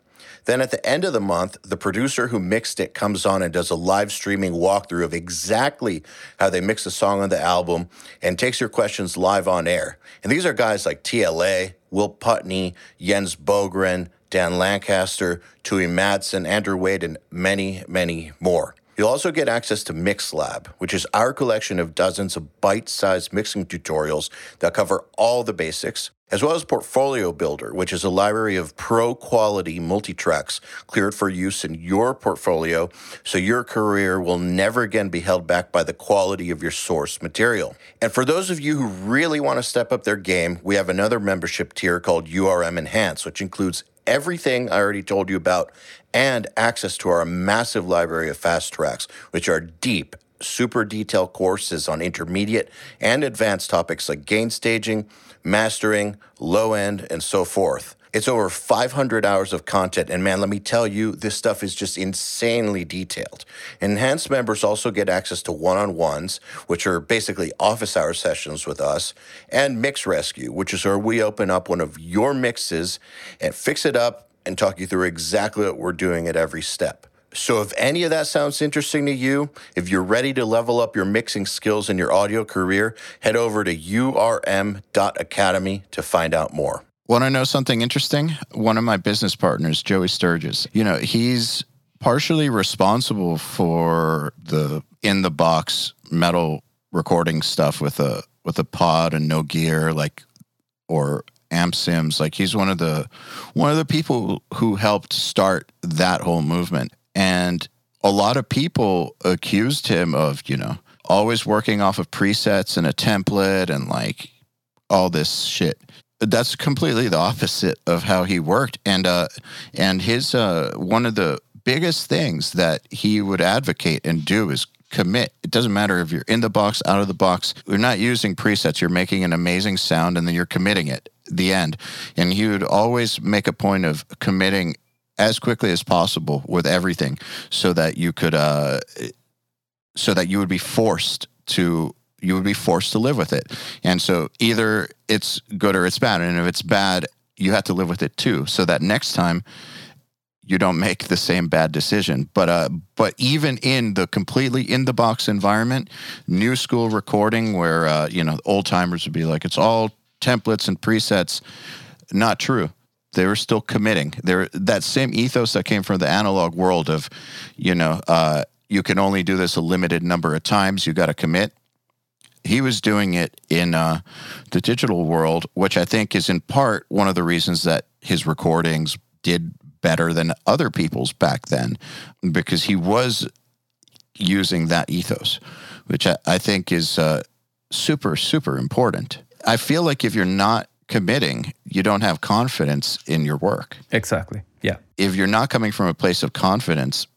Then at the end of the month, the producer who mixed it comes on and does a live streaming walkthrough of exactly how they mix the song on the album and takes your questions live on air. And these are guys like TLA, Will Putney, Jens Bogren, Dan Lancaster, Tue Madsen, Andrew Wade, and many, many more. You'll also get access to MixLab, which is our collection of dozens of bite sized mixing tutorials that cover all the basics, as well as Portfolio Builder, which is a library of pro quality multi tracks cleared for use in your portfolio so your career will never again be held back by the quality of your source material. And for those of you who really want to step up their game, we have another membership tier called URM Enhance, which includes everything I already told you about and access to our massive library of fast tracks, which are deep, super detailed courses on intermediate and advanced topics like gain staging, mastering, low end, and so forth. It's over 500 hours of content, and man, let me tell you, this stuff is just insanely detailed. Enhanced members also get access to one on ones, which are basically office hour sessions with us, and Mix Rescue, which is where we open up one of your mixes and fix it up and talk you through exactly what we're doing at every step. So, if any of that sounds interesting to you, if you're ready to level up your mixing skills in your audio career, head over to urm.academy to find out more. Want to know something interesting? One of my business partners, Joey Sturgis, you know, he's partially responsible for the in the box metal recording stuff with a with a pod and no gear, like or amp sims. Like he's one of the one of the people who helped start that whole movement. And a lot of people accused him of you know always working off of presets and a template and like all this shit that's completely the opposite of how he worked and uh and his uh one of the biggest things that he would advocate and do is commit. It doesn't matter if you're in the box, out of the box. You're not using presets. You're making an amazing sound and then you're committing it. The end. And he would always make a point of committing as quickly as possible with everything so that you could uh so that you would be forced to you would be forced to live with it. And so either it's good or it's bad. And if it's bad, you have to live with it too. So that next time you don't make the same bad decision. But uh, but even in the completely in the box environment, new school recording where uh, you know old timers would be like it's all templates and presets. Not true. They were still committing. There that same ethos that came from the analog world of, you know, uh, you can only do this a limited number of times. You got to commit. He was doing it in uh, the digital world, which I think is in part one of the reasons that his recordings did better than other people's back then because he was using that ethos, which I, I think is uh, super, super important. I feel like if you're not committing, you don't have confidence in your work. Exactly. Yeah. If you're not coming from a place of confidence,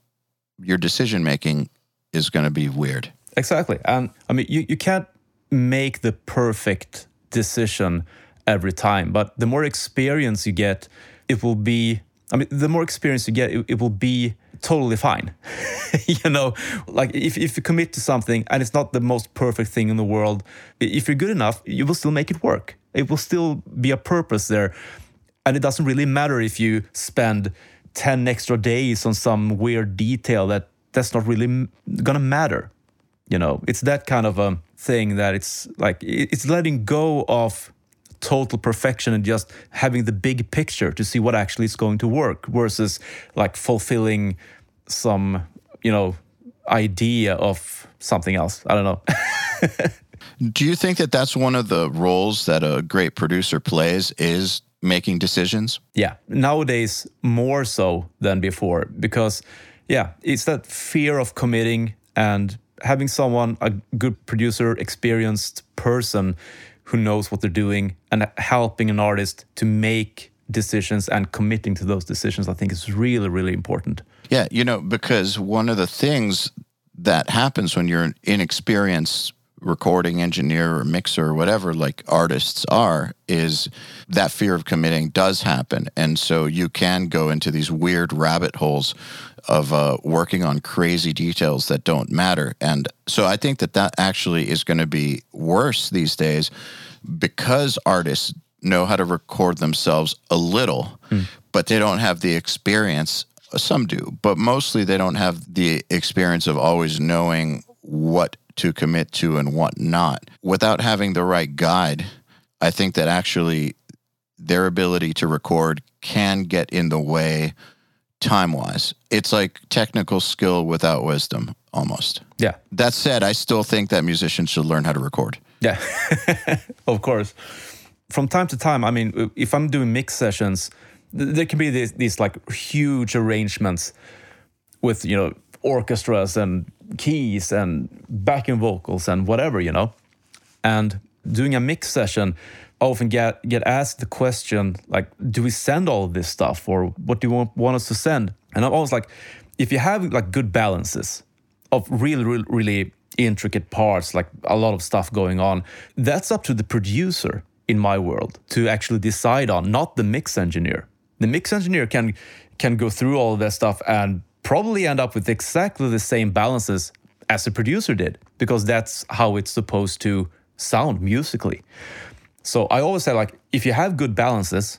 your decision making is going to be weird. Exactly. And I mean, you, you can't make the perfect decision every time, but the more experience you get, it will be I mean, the more experience you get, it, it will be totally fine. you know, like if, if you commit to something and it's not the most perfect thing in the world, if you're good enough, you will still make it work. It will still be a purpose there. And it doesn't really matter if you spend 10 extra days on some weird detail that that's not really gonna matter. You know, it's that kind of a thing that it's like, it's letting go of total perfection and just having the big picture to see what actually is going to work versus like fulfilling some, you know, idea of something else. I don't know. Do you think that that's one of the roles that a great producer plays is making decisions? Yeah, nowadays more so than before because yeah, it's that fear of committing and having someone a good producer, experienced person who knows what they're doing and helping an artist to make decisions and committing to those decisions, I think is really, really important. Yeah, you know, because one of the things that happens when you're an inexperienced recording engineer or mixer or whatever like artists are is that fear of committing does happen. And so you can go into these weird rabbit holes of uh, working on crazy details that don't matter. And so i think that that actually is going to be worse these days because artists know how to record themselves a little mm. but they don't have the experience. Some do but mostly they don't have the experience of always knowing what to commit to and what not. Without having the right guide, I think that actually their ability to record can get in the way time wise. It's like technical skill without wisdom almost. Yeah. That said, I still think that musicians should learn how to record. Yeah, of course. From time to time, I mean, if I'm doing mix sessions, there can be these, these like huge arrangements with, you know, orchestras and keys and backing vocals and whatever, you know. And doing a mix session, I often get get asked the question like, do we send all this stuff or what do you want, want us to send? And I'm always like, if you have like good balances of really, really, really intricate parts, like a lot of stuff going on, that's up to the producer in my world to actually decide on, not the mix engineer. The mix engineer can can go through all of that stuff and probably end up with exactly the same balances as the producer did, because that's how it's supposed to sound musically. So I always say, like, if you have good balances,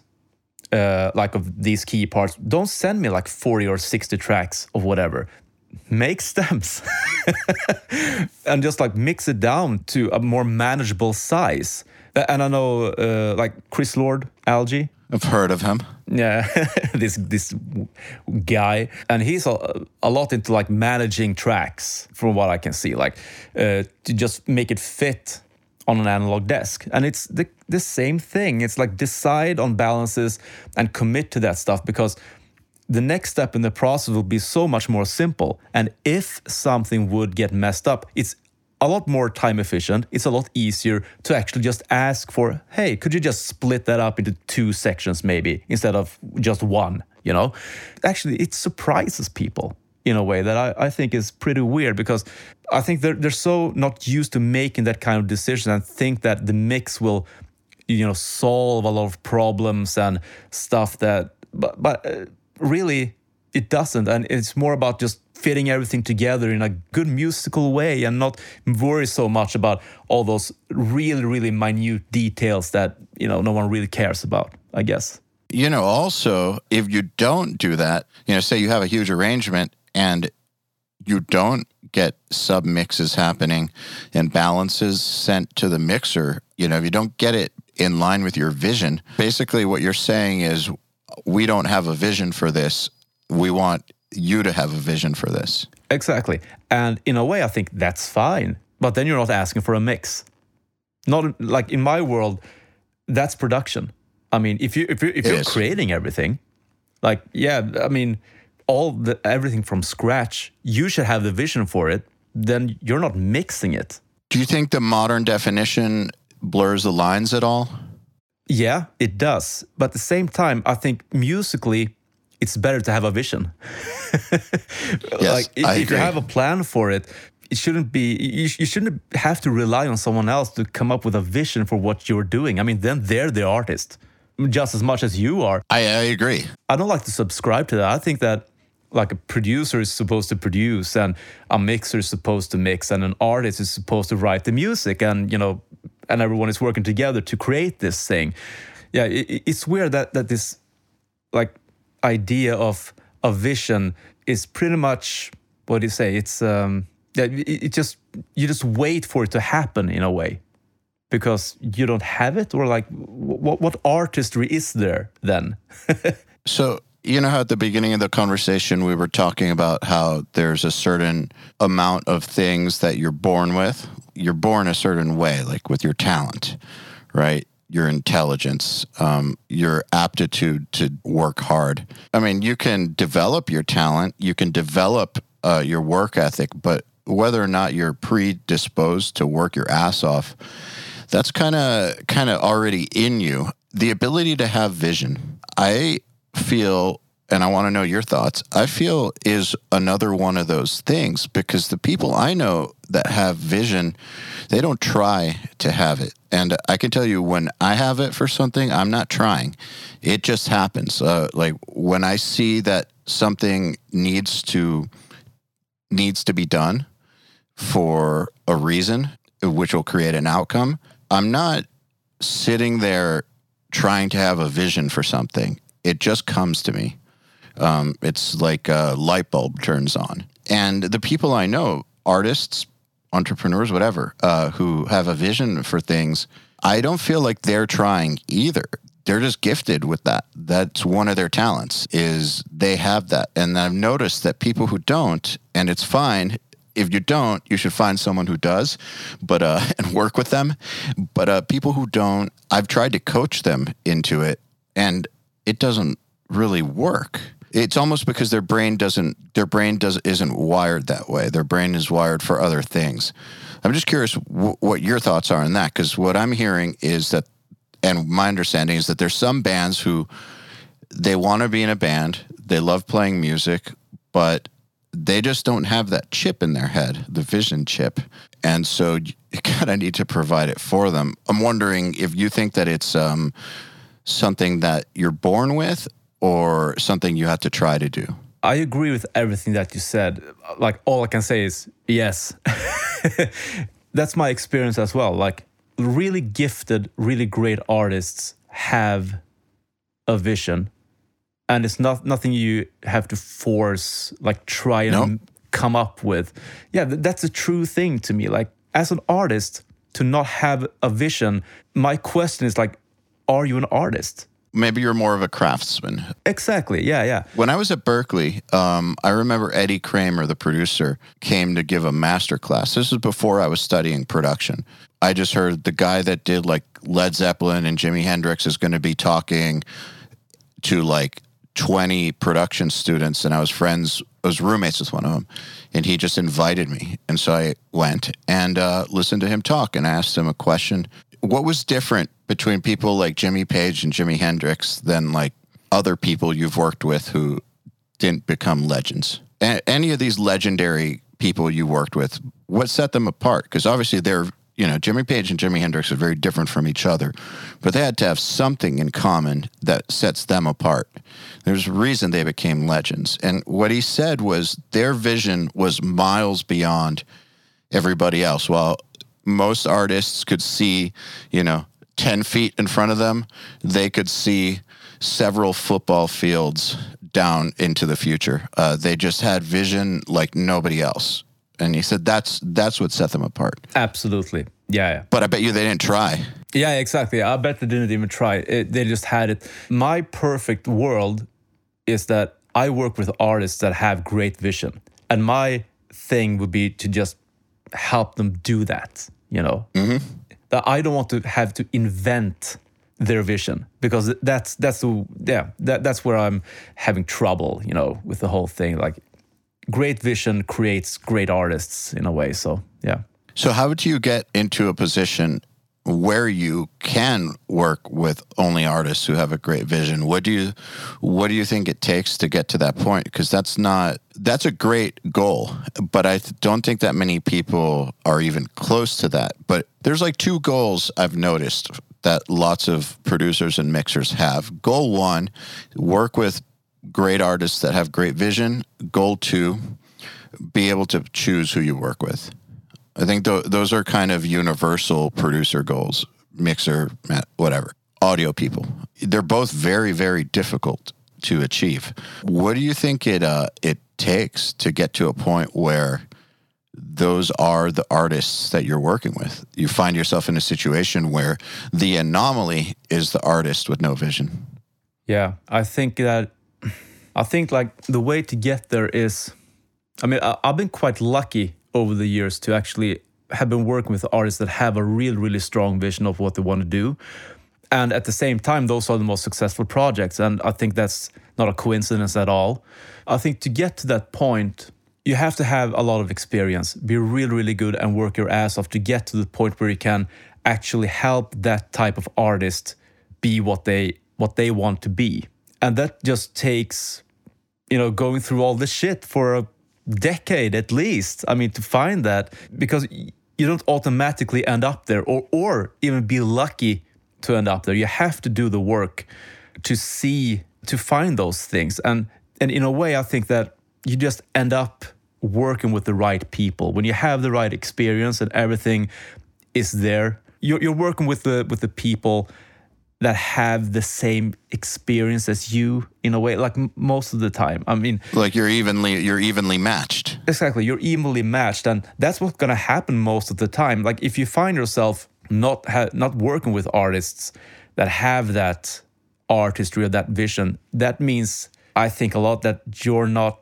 uh, like of these key parts, don't send me like 40 or 60 tracks of whatever. Make stems and just like mix it down to a more manageable size. And I know, uh, like Chris Lord, Algae, I've heard of him. Yeah, this this guy, and he's a, a lot into like managing tracks, from what I can see, like uh, to just make it fit on an analog desk. And it's the, the same thing. It's like decide on balances and commit to that stuff because the next step in the process will be so much more simple. And if something would get messed up, it's a lot more time efficient. It's a lot easier to actually just ask for, hey, could you just split that up into two sections maybe instead of just one, you know? Actually, it surprises people in a way that I, I think is pretty weird because I think they're, they're so not used to making that kind of decision and think that the mix will, you know, solve a lot of problems and stuff that, but, but uh, really it doesn't. And it's more about just fitting everything together in a good musical way and not worry so much about all those really, really minute details that, you know, no one really cares about, I guess. You know, also, if you don't do that, you know, say you have a huge arrangement and you don't get sub mixes happening and balances sent to the mixer, you know, if you don't get it in line with your vision, basically what you're saying is we don't have a vision for this. We want you to have a vision for this. Exactly. And in a way, I think that's fine. But then you're not asking for a mix. Not like in my world, that's production. I mean, if you if you if It you're is. creating everything, like yeah, I mean, all the everything from scratch, you should have the vision for it. Then you're not mixing it. Do you think the modern definition blurs the lines at all? Yeah, it does. But at the same time, I think musically, it's better to have a vision. like if, if you have a plan for it, it shouldn't be. You, you shouldn't have to rely on someone else to come up with a vision for what you're doing. I mean, then they're the artist just as much as you are. I, I agree. I don't like to subscribe to that. I think that like a producer is supposed to produce and a mixer is supposed to mix and an artist is supposed to write the music and you know and everyone is working together to create this thing. Yeah, it, it's weird that that this like idea of a vision is pretty much what do you say? It's um yeah, it, it just you just wait for it to happen in a way because you don't have it or like what what artistry is there then? So, you know how at the beginning of the conversation we were talking about how there's a certain amount of things that you're born with? You're born a certain way, like with your talent, right? Your intelligence, um, your aptitude to work hard. I mean, you can develop your talent, you can develop uh, your work ethic, but whether or not you're predisposed to work your ass off, that's kind of kind of already in you. The ability to have vision, I feel, and I want to know your thoughts. I feel is another one of those things because the people I know that have vision, they don't try to have it. And I can tell you when I have it for something, I'm not trying. It just happens. Uh, like when I see that something needs to needs to be done for a reason, which will create an outcome. I'm not sitting there trying to have a vision for something. It just comes to me. Um, it's like a light bulb turns on. And the people I know, artists, entrepreneurs, whatever, uh, who have a vision for things, I don't feel like they're trying either. They're just gifted with that. That's one of their talents is they have that. And I've noticed that people who don't, and it's fine if you don't, you should find someone who does, but uh, and work with them. But uh, people who don't, I've tried to coach them into it, and it doesn't really work. It's almost because their brain doesn't, their brain does isn't wired that way. Their brain is wired for other things. I'm just curious w- what your thoughts are on that, because what I'm hearing is that, and my understanding is that there's some bands who they want to be in a band, they love playing music, but they just don't have that chip in their head, the vision chip. And so you kind of need to provide it for them. I'm wondering if you think that it's um, something that you're born with or something you have to try to do. I agree with everything that you said. Like all I can say is yes. That's my experience as well. Like really gifted, really great artists have a vision and it's not nothing you have to force like try and No. come up with. Yeah, that's a true thing to me. Like as an artist to not have a vision, my question is like are you an artist? Maybe you're more of a craftsman. Exactly. Yeah, yeah. When I was at Berklee, um, I remember Eddie Kramer, the producer, came to give a master class. This was before I was studying production. I just heard the guy that did like Led Zeppelin and Jimi Hendrix is going to be talking to like 20 production students and I was friends I was roommates with one of them and he just invited me and so I went and uh, listened to him talk and asked him a question what was different between people like Jimmy Page and Jimi Hendrix than like other people you've worked with who didn't become legends A- any of these legendary people you worked with what set them apart because obviously they're you know, Jimmy Page and Jimi Hendrix are very different from each other, but they had to have something in common that sets them apart. There's a reason they became legends. And what he said was their vision was miles beyond everybody else. While most artists could see, you know, 10 feet in front of them, they could see several football fields down into the future. Uh, they just had vision like nobody else and he said that's that's what set them apart. Absolutely, yeah, yeah. But I bet you they didn't try. Yeah, exactly. I bet they didn't even try. It, they just had it. My perfect world is that I work with artists that have great vision, and my thing would be to just help them do that. You know, mm-hmm. That I don't want to have to invent their vision because that's that's the yeah that, that's where I'm having trouble. You know, with the whole thing. Like great vision creates great artists in a way. So yeah. So how do you get into a position where you can work with only artists who have a great vision? What do you what do you think it takes to get to that point? Because that's not that's a great goal, but I don't think that many people are even close to that. But there's like two goals I've noticed that lots of producers and mixers have. Goal one, work with great artists that have great vision. Goal two, be able to choose who you work with. I think th- those are kind of universal producer goals, mixer, whatever, audio people. They're both very, very difficult to achieve. What do you think it uh, it takes to get to a point where those are the artists that you're working with? You find yourself in a situation where the anomaly is the artist with no vision. Yeah, I think that I think like the way to get there is, I mean, I, have been quite lucky over the years to actually have been working with artists that have a real, really strong vision of what they want to do. And at the same time, those are the most successful projects. And I think that's not a coincidence at all. I think to get to that point, you have to have a lot of experience, be really, really good, and work your ass off to get to the point where you can actually help that type of artist be what they what they want to be and that just takes you know going through all this shit for a decade at least i mean to find that because you don't automatically end up there or or even be lucky to end up there. You have to do the work to see to find those things. And and in a way i think that you just end up working with the right people. When you have the right experience and everything is there you're, you're working with the with the people that have the same experience as you in a way like m- most of the time. I mean like you're evenly you're evenly matched. Exactly you're evenly matched and that's what's going to happen most of the time. Like if you find yourself not ha- not working with artists that have that artistry or that vision that means i think a lot that you're not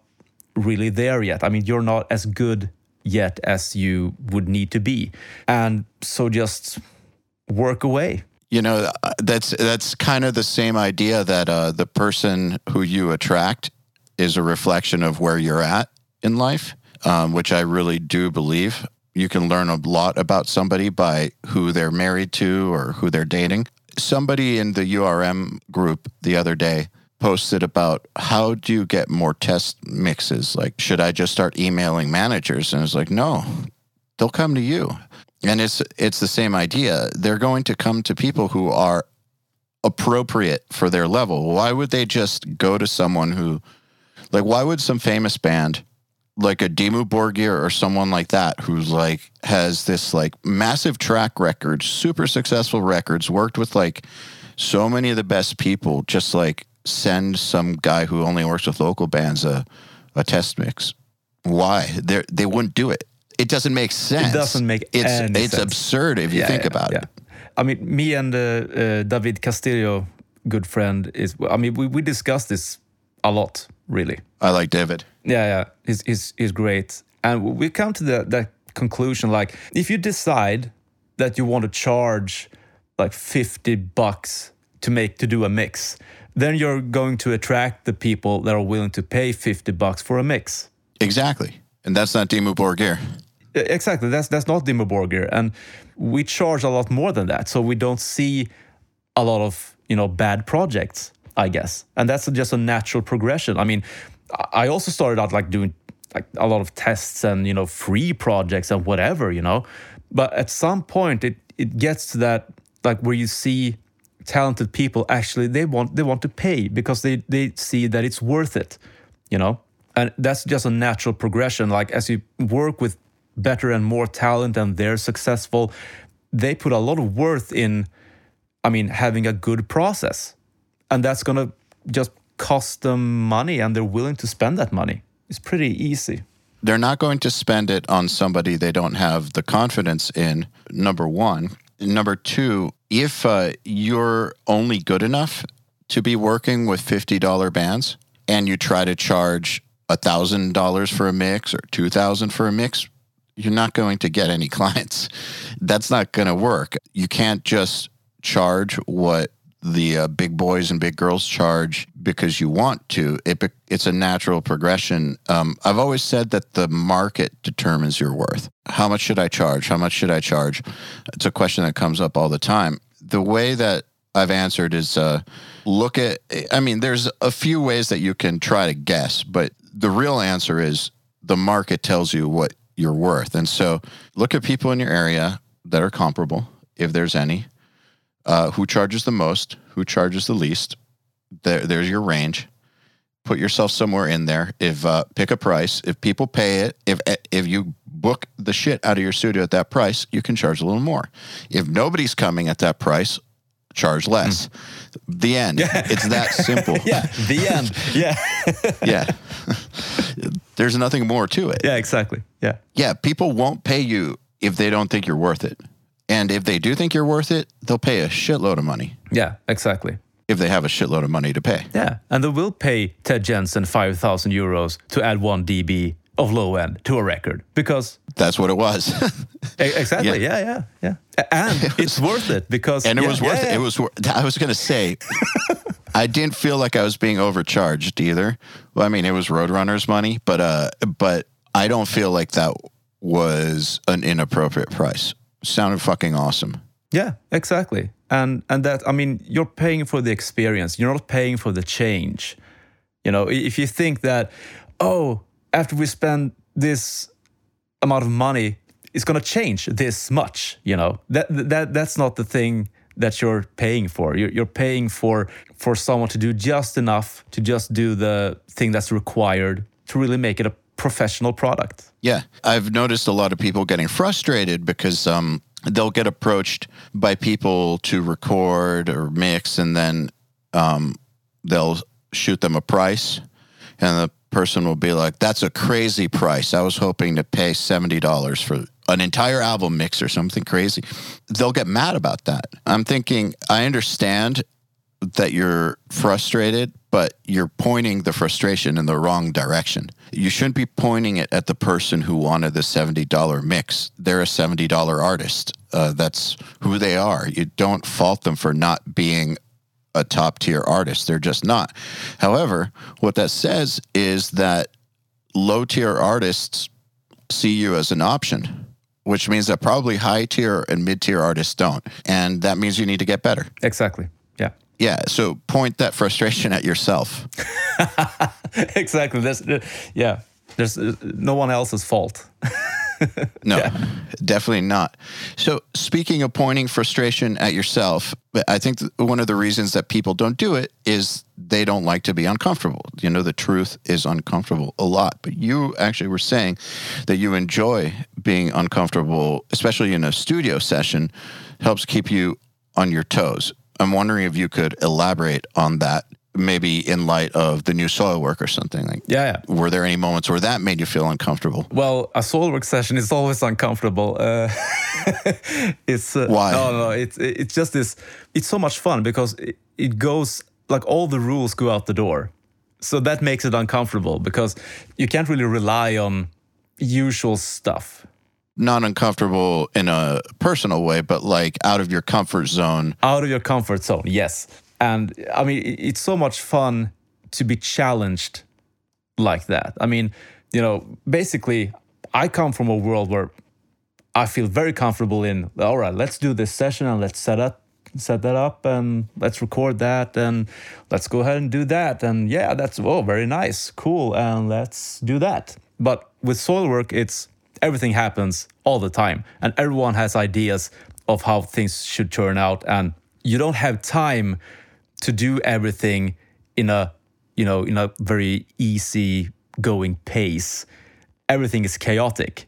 really there yet. I mean you're not as good yet as you would need to be. And so just work away you know, uh, that's that's kind of the same idea that uh, the person who you attract is a reflection of where you're at in life, um, which I really do believe. You can learn a lot about somebody by who they're married to or who they're dating. Somebody in the URM group the other day posted about how do you get more test mixes? Like, should I just start emailing managers? And it's like, no, they'll come to you. And it's it's the same idea. They're going to come to people who are appropriate for their level. Why would they just go to someone who like why would some famous band like a Dimmu Borgir or someone like that who's like has this like massive track record, super successful records, worked with like so many of the best people, just like send some guy who only works with local bands a a test mix. Why? They they wouldn't do it it doesn't make sense. It doesn't make it's any it's sense. absurd if you Yeah, think yeah, about yeah. it. I mean, me and uh, uh, David Castillo, good friend, is. I mean, we we discussed this a lot, really. I like David. Yeah, yeah, he's he's, he's great, and we come to the that conclusion. Like, if you decide that you want to charge like 50 bucks to make to do a mix, then you're going to attract the people that are willing to pay 50 bucks for a mix. Exactly. And that's not Dimmu Borgir. Exactly. That's that's not Dimmu Borgir, and we charge a lot more than that. So we don't see a lot of you know bad projects, I guess, and that's just a natural progression. I mean, I also started out like doing like a lot of tests and you know free projects and whatever, you know, but at some point it it gets to that like where you see talented people actually they want they want to pay because they they see that it's worth it you know and that's just a natural progression like as you work with better and more talent and they're successful they put a lot of worth in i mean having a good process. And that's going to just cost them money and they're willing to spend that money. It's pretty easy. They're not going to spend it on somebody they don't have the confidence in, number one. Number two, if uh, you're only good enough to be working with $50 bands and you try to charge $1,000 for a mix or 2000 for a mix, you're not going to get any clients. That's not going to work. You can't just charge what the uh, big boys and big girls charge because you want to. It it's a natural progression. Um, I've always said that the market determines your worth. How much should I charge? How much should I charge? It's a question that comes up all the time. The way that I've answered is uh, look at. I mean, there's a few ways that you can try to guess, but the real answer is the market tells you what you're worth. And so look at people in your area that are comparable, if there's any uh, who charges the most, who charges the least. There, there's your range. Put yourself somewhere in there. If uh, pick a price. If people pay it, if if you book the shit out of your studio at that price, you can charge a little more. If nobody's coming at that price, charge less. Hmm. The end. It's that simple. yeah the end yeah yeah. There's nothing more to it. yeah exactly yeah Yeah, people won't pay you if they don't think you're worth it. And if they do think you're worth it, they'll pay a shitload of money yeah exactly if they have a shitload of money to pay. Yeah, and they will pay Ted Jensen 5,000 euros to add one dB of low end to a record because That's what it was. Exactly, yeah, yeah, yeah, A- and it's worth it because and it yeah, was worth yeah, it. yeah. It was I was going to say I didn't feel like I was being overcharged either. Well, I mean, it was Roadrunner's money, but uh but I don't feel like that was an inappropriate price. Sounded fucking awesome. Yeah, exactly. And and that I mean, you're paying for the experience. You're not paying for the change. You know, if you think that, oh, after we spend this amount of money, is going to change this much. You know, that that that's not the thing that you're paying for. You're, you're paying for for someone to do just enough to just do the thing that's required to really make it a professional product. Yeah, I've noticed a lot of people getting frustrated because um, they'll get approached by people to record or mix, and then um, they'll shoot them a price, and the person will be like, "That's a crazy price. I was hoping to pay seventy dollars for." An entire album mix or something crazy. They'll get mad about that. I'm thinking, I understand that you're frustrated, but you're pointing the frustration in the wrong direction. You shouldn't be pointing it at the person who wanted the $70 mix. They're a $70 artist. Uh, that's who they are. You don't fault them for not being a top tier artist. They're just not. However, what that says is that low tier artists see you as an option, which means that probably high tier and mid tier artists don't. And that means you need to get better. Exactly. Yeah. Yeah. So point that frustration at yourself. exactly. There's, yeah. There's uh, no one else's fault. No, definitely not. So, speaking of pointing frustration at yourself, I think one of the reasons that people don't do it is they don't like to be uncomfortable. You know, the truth is uncomfortable a lot. But you actually were saying that you enjoy being uncomfortable, especially in a studio session, helps keep you on your toes. I'm wondering if you could elaborate on that, maybe in light of the new Soilwork or something like. Yeah, yeah. Were there any moments where that made you feel uncomfortable? Well, a Soilwork session is always uncomfortable. Uh, it's uh, Why? No, no, it's it's just this. It's so much fun because it, it goes like all the rules go out the door, so that makes it uncomfortable because you can't really rely on usual stuff. not uncomfortable in a personal way, but like out of your comfort zone. Out of your comfort zone, yes. And I mean, it's so much fun to be challenged like that. I mean, you know, basically, I come from a world where I feel very comfortable in. All right, let's do this session and let's set up, set that up, and let's record that, and let's go ahead and do that, and yeah, that's oh, very nice, cool, and let's do that. But with Soilwork it's everything happens all the time, and everyone has ideas of how things should turn out, and you don't have time to do everything in a you know in a very easy going pace. Everything is chaotic,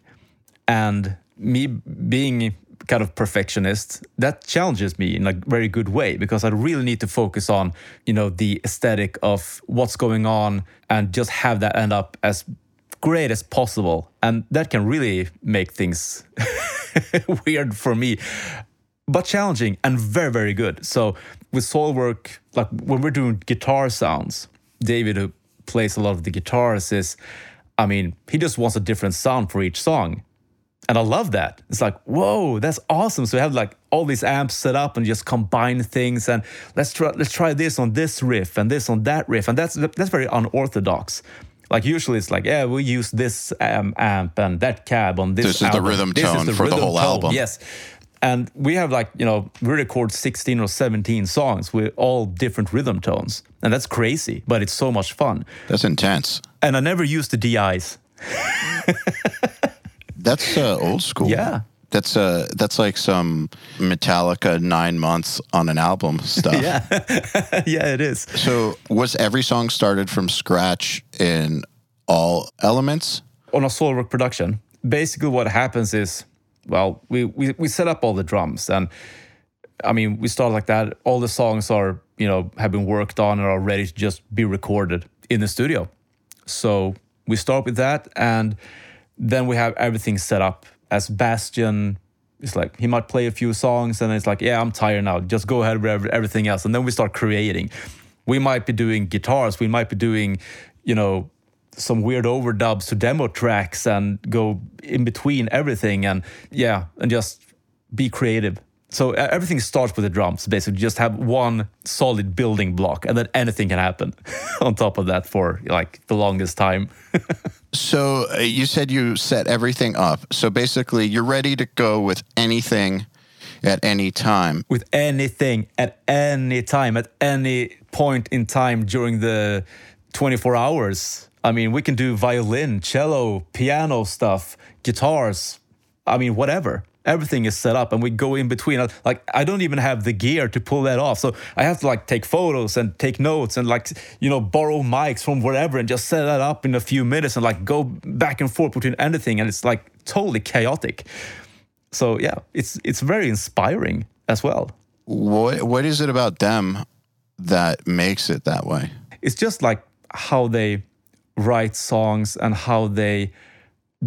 and me being kind of perfectionist that challenges me in a very good way because i really need to focus on you know the aesthetic of what's going on and just have that end up as great as possible and that can really make things weird for me but challenging and very very good so with Soilwork like when we're doing guitar sounds david who plays a lot of the guitars is i mean he just wants a different sound for each song and I love that. It's like, whoa, that's awesome. So we have like all these amps set up and just combine things and let's try let's try this on this riff and this on that riff. And that's that's very unorthodox. Like usually it's like, yeah, we use this um, amp and that cab on this. This album. is the rhythm this tone the for the whole tone. album. Yes. And we have like, you know, we record 16 or 17 songs with all different rhythm tones. And that's crazy, but it's so much fun. That's intense. And I never used the DIs. That's uh, old school. Yeah. That's uh that's like some Metallica nine months on an album stuff. Yeah. yeah, it is. So was every song started from scratch in all elements? on a Soilwork production, basically what happens is, well, we, we we set up all the drums, and I mean, we start like that. All the songs are, you know, have been worked on and are ready to just be recorded in the studio. So we start with that, and then we have everything set up. As Bastian, it's like he might play a few songs, and it's like, yeah, I'm tired now. Just go ahead with everything else, and then we start creating. We might be doing guitars. We might be doing, you know, some weird overdubs to demo tracks and go in between everything and yeah and just be creative so everything starts with the drums basically just have one solid building block and then anything can happen on top of that for like the longest time So uh, you said you set everything up. So basically, you're ready to go with anything at any time. with anything at any time at any point in time during the 24 hours i mean we can do violin cello piano stuff guitars i mean whatever. Everything is set up and we go in between. Like i don't even have the gear to pull that off. So i have to like take photos and take notes and like you know borrow mics from wherever and just set that up in a few minutes and like go back and forth between anything. And it's like totally chaotic. So yeah it's it's very inspiring as well. What what is it about them that makes it that way? it's just like how they write songs and how they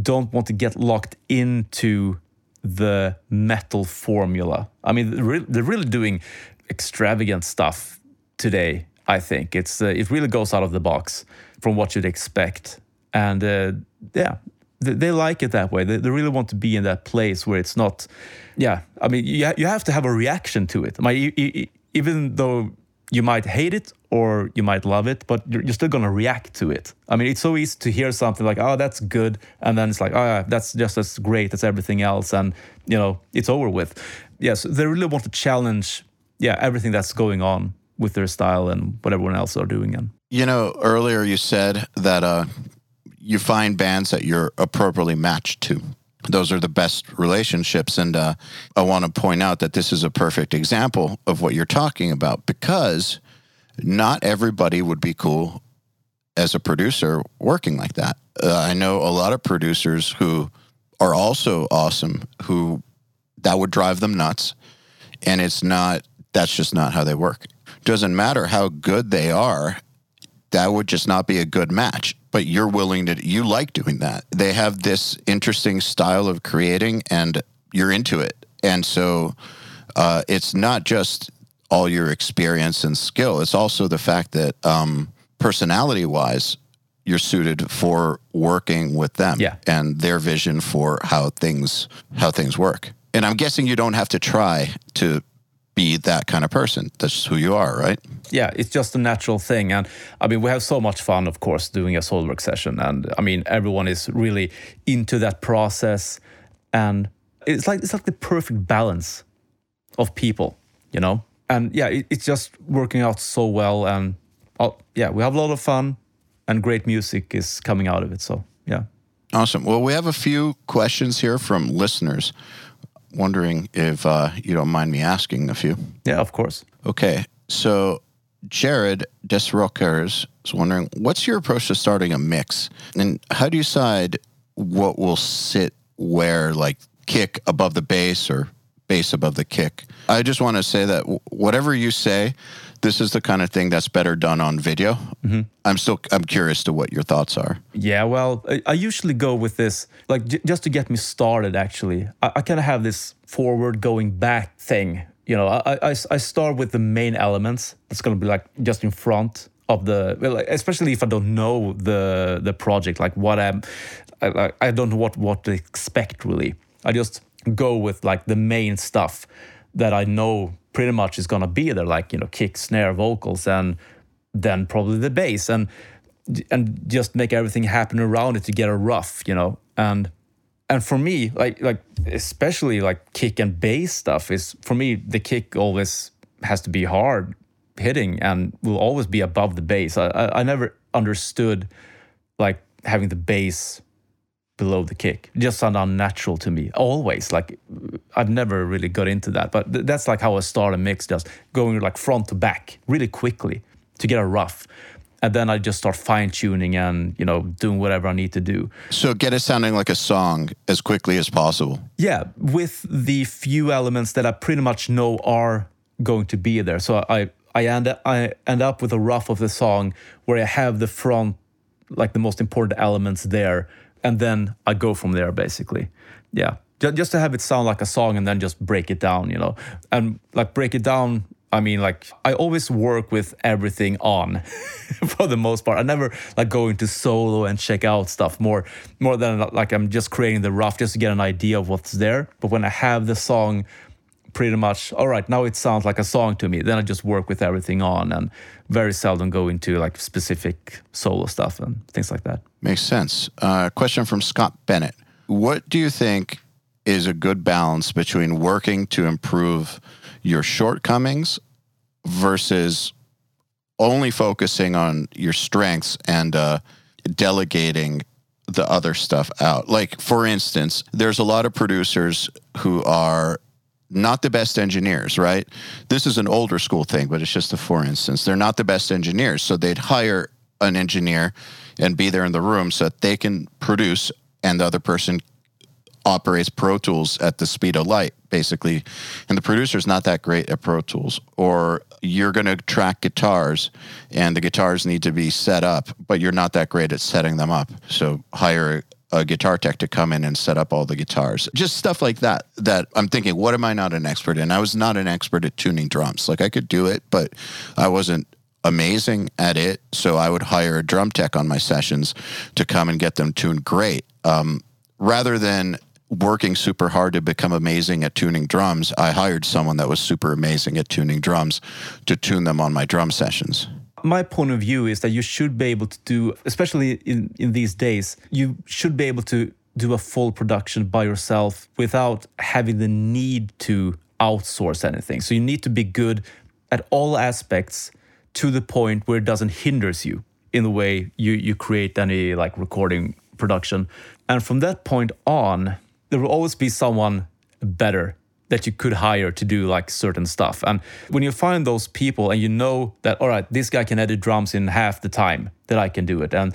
don't want to get locked into the metal formula. I mean, they're really doing extravagant stuff today. I think it's uh, it really goes out of the box from what you'd expect, and uh, yeah, they, they like it that way. They, they really want to be in that place where it's not. Yeah, I mean, you you have to have a reaction to it. Mean, e- e- even though you might hate it or you might love it, but you're, you're still gonna react to it. I mean, it's so easy to hear something like, "Oh, that's good," and then it's like, "Oh, yeah, that's just as great as everything else," and you know, it's over with. Yes, they really want to challenge, yeah, everything that's going on with their style and what everyone else are doing. And You know, earlier you said that uh, you find bands that you're appropriately matched to. Those are the best relationships. And uh, I want to point out that this is a perfect example of what you're talking about because not everybody would be cool as a producer working like that. Uh, I know a lot of producers who are also awesome who that would drive them nuts. And it's not, that's just not how they work. Doesn't matter how good they are, that would just not be a good match. But you're willing to, you like doing that. They have this interesting style of creating and you're into it. And so uh, it's not just all your experience and skill, it's also the fact that um, personality wise, you're suited for working with them Yeah. and their vision for how things how things work. And I'm guessing you don't have to try to be that kind of person. That's just who you are, right? yeah, it's just a natural thing. And I mean, we have so much fun, of course, doing a Soilwork session. And I mean, everyone is really into that process. And it's like it's like the perfect balance of people, you know? And yeah, it, it's just working out so well. And oh, yeah, we have a lot of fun and great music is coming out of it. So yeah. Awesome. Well, we have a few questions here from listeners. Wondering if uh, you don't mind me asking a few. Yeah, of course. Okay. So Jared Desrockers is wondering what's your approach to starting a mix? And how do you decide what will sit where, like kick above the bass or bass above the kick? I just want to say that whatever you say, this is the kind of thing that's better done on video. Mm-hmm. I'm still I'm curious to what your thoughts are. Yeah, well, I, I usually go with this, like j- just to get me started. Actually, I, I kind of have this forward going back thing. You know, I, I, I start with the main elements. It's gonna be like just in front of the, well, like, especially if I don't know the the project, like what I'm, I, I- I don't know what what to expect really. I just go with like the main stuff that I know pretty much is gonna be there, like you know, kick, snare, vocals, and then probably the bass and and just make everything happen around it to get a rough you know? And and for me like like especially like kick and bass stuff is for me the kick always has to be hard hitting and will always be above the bass. I i, I never understood like having the bass below the kick. It just sound unnatural to me always. Like i've never really got into that but th- that's like how i start a mix just going like front to back really quickly to get a rough. And then i just start fine tuning and you know doing whatever i need to do. So get it sounding like a song as quickly as possible. yeah with the few elements that i pretty much know are going to be there. So i i end i end up with a rough of the song where i have the front like the most important elements there and then i go from there basically. Yeah. Just to have it sound like a song and then just break it down you know. And like break it down i mean like i always work with everything on for the most part. I never like go into solo and check out stuff more more than like i'm just creating the rough just to get an idea of what's there. But when i have the song pretty much all right now it sounds like a song to me then i just work with everything on and very seldom go into like specific solo stuff and things like that Makes sense. Uh, question from Scott Bennett. What do you think is a good balance between working to improve your shortcomings versus only focusing on your strengths and uh, delegating the other stuff out? Like, for instance, there's a lot of producers who are not the best engineers, right? This is an older school thing, but it's just a for instance. They're not the best engineers. So they'd hire an engineer and be there in the room so that they can produce and the other person operates Pro Tools at the speed of light, basically. And the producer's not that great at Pro Tools. Or you're going to track guitars and the guitars need to be set up, but you're not that great at setting them up. So hire a guitar tech to come in and set up all the guitars. Just stuff like that, that I'm thinking, what am I not an expert in? I was not an expert at tuning drums. Like I could do it, but I wasn't amazing at it. So I would hire a drum tech on my sessions to come and get them tuned great. Um, rather than working super hard to become amazing at tuning drums, I hired someone that was super amazing at tuning drums to tune them on my drum sessions. My point of view is that you should be able to do especially in, in these days you should be able to do a full production by yourself without having the need to outsource anything. So you need to be good at all aspects to the point where it doesn't hinders you in the way you you create any like recording production. And from that point on there will always be someone better that you could hire to do like certain stuff. And when you find those people and you know that, all right, this guy can edit drums in half the time that I can do it. And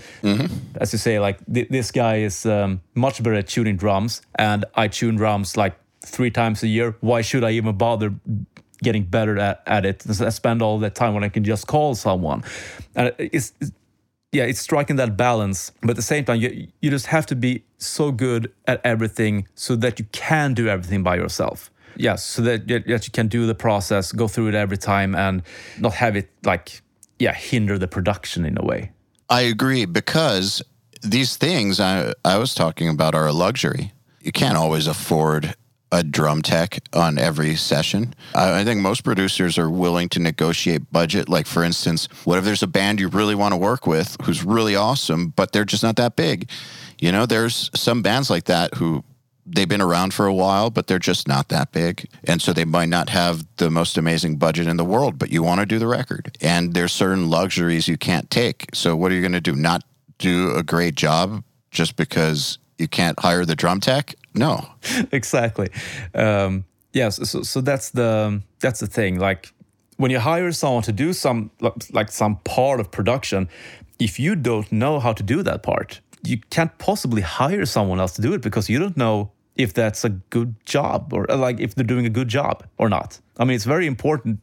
as you say, like th- this guy is um, much better at tuning drums and I tune drums like three times a year. Why should I even bother getting better at, at it I spend all that time when I can just call someone? And it's, it's yeah, it's striking that balance. But at the same time, you, you just have to be so good at everything so that you can do everything by yourself. Yeah, so that, that you can do the process, go through it every time, and not have it like, yeah, hinder the production in a way. I agree because these things I, I was talking about are a luxury. You can't always afford a drum tech on every session. I, I think most producers are willing to negotiate budget. Like, for instance, what if there's a band you really want to work with who's really awesome, but they're just not that big? You know, there's some bands like that who they've been around for a while, but they're just not that big. And so they might not have the most amazing budget in the world, but you want to do the record. And there's certain luxuries you can't take. So what are you going to do? Not do a great job just because you can't hire the drum tech? No. exactly. Um, yes. So, so that's the that's the thing. Like when you hire someone to do some like some part of production, if you don't know how to do that part, you can't possibly hire someone else to do it because you don't know if that's a good job or uh, like if they're doing a good job or not. I mean, it's very important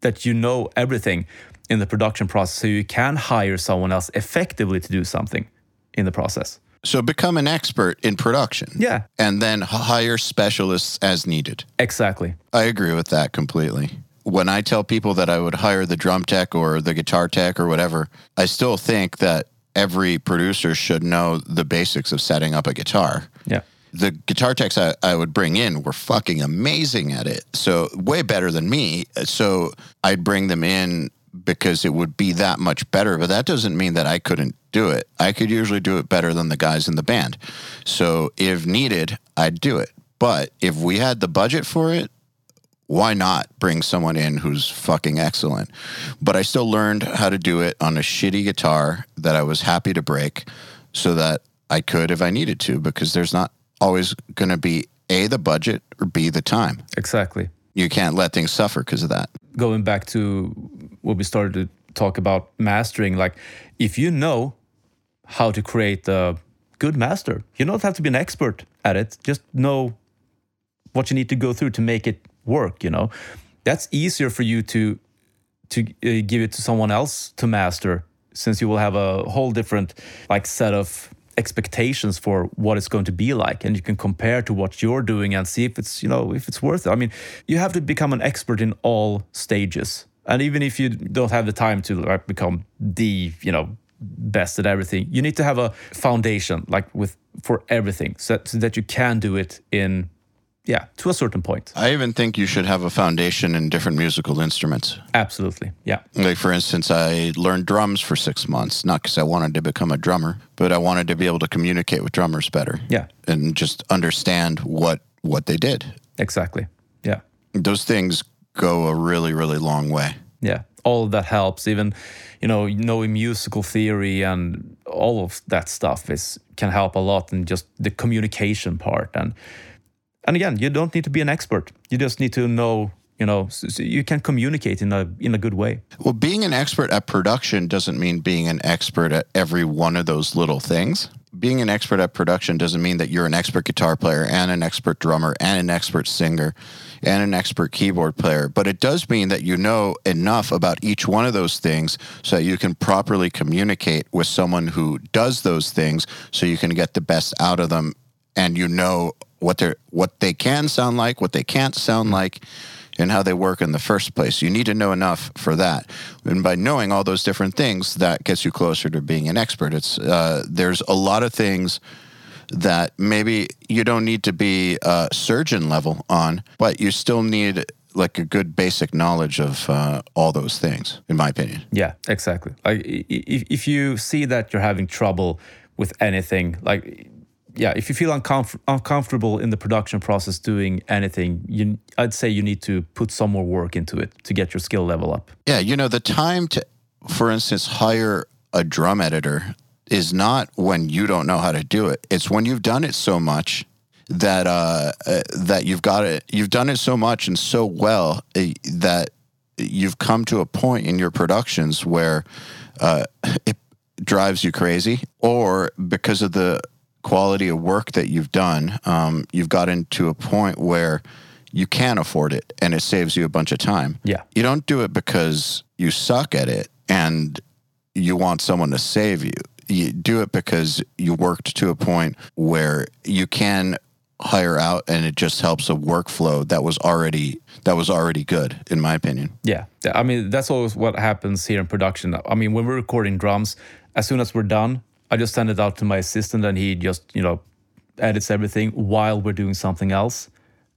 that you know everything in the production process so you can hire someone else effectively to do something in the process. So become an expert in production. Yeah. And then hire specialists as needed. Exactly. I agree with that completely. When I tell people that I would hire the drum tech or the guitar tech or whatever, I still think that every producer should know the basics of setting up a guitar. Yeah. The guitar techs I, I would bring in were fucking amazing at it. So, way better than me. So, I'd bring them in because it would be that much better. But that doesn't mean that I couldn't do it. I could usually do it better than the guys in the band. So if needed, I'd do it. But if we had the budget for it, why not bring someone in who's fucking excellent? But I still learned how to do it on a shitty guitar that I was happy to break so that I could if I needed to, because there's not always going to be A, the budget, or B, the time. Exactly. You can't let things suffer because of that. Going back to what we started to talk about mastering, like if you know how to create a good master, you don't have to be an expert at it, just know what you need to go through to make it work you know that's easier for you to to uh, give it to someone else to master since you will have a whole different like set of expectations for what it's going to be like and you can compare to what you're doing and see if it's you know if it's worth it. I mean you have to become an expert in all stages. And even if you don't have the time to like become the you know best at everything you need to have a foundation like with for everything so, so that you can do it in yeah, to a certain point. I even think you should have a foundation in different musical instruments. Absolutely. Yeah. Like, for instance, I learned drums for six months, not because I wanted to become a drummer, but I wanted to be able to communicate with drummers better. Yeah. And just understand what what they did. Exactly. Yeah. Those things go a really, really long way. Yeah. All of that helps. Even, you know, knowing musical theory and all of that stuff is can help a lot in just the communication part and and again, you don't need to be an expert. You just need to know you know so, you can communicate in a in a good way. Well being an expert at production doesn't mean being an expert at every one of those little things. Being an expert at production doesn't mean that you're an expert guitar player and an expert drummer and an expert singer and an expert keyboard player. But it does mean that you know enough about each one of those things so that you can properly communicate with someone who does those things so you can get the best out of them and you know what they what they can sound like, what they can't sound like, and how they work in the first place. You need to know enough for that, and by knowing all those different things, that gets you closer to being an expert. It's uh, there's a lot of things that maybe you don't need to be a surgeon level on, but you still need like a good basic knowledge of uh, all those things, in my opinion. Yeah, exactly. Like if if you see that you're having trouble with anything, like yeah, if you feel uncomf- uncomfortable in the production process doing anything, you, I'd say you need to put some more work into it to get your skill level up. Yeah, you know, the time to, for instance, hire a drum editor is not when you don't know how to do it. It's when you've done it so much that uh, uh, that you've got it. You've done it so much and so well uh, that you've come to a point in your productions where uh, it drives you crazy, or because of the quality of work that you've done, um, you've gotten to a point where you can afford it and it saves you a bunch of time. Yeah. You don't do it because you suck at it and you want someone to save you. You do it because you worked to a point where you can hire out and it just helps a workflow that was already that was already good in my opinion. Yeah, I mean that's always what happens here in production. I mean when we're recording drums, as soon as we're done, I just send it out to my assistant and he just you know edits everything while we're doing something else,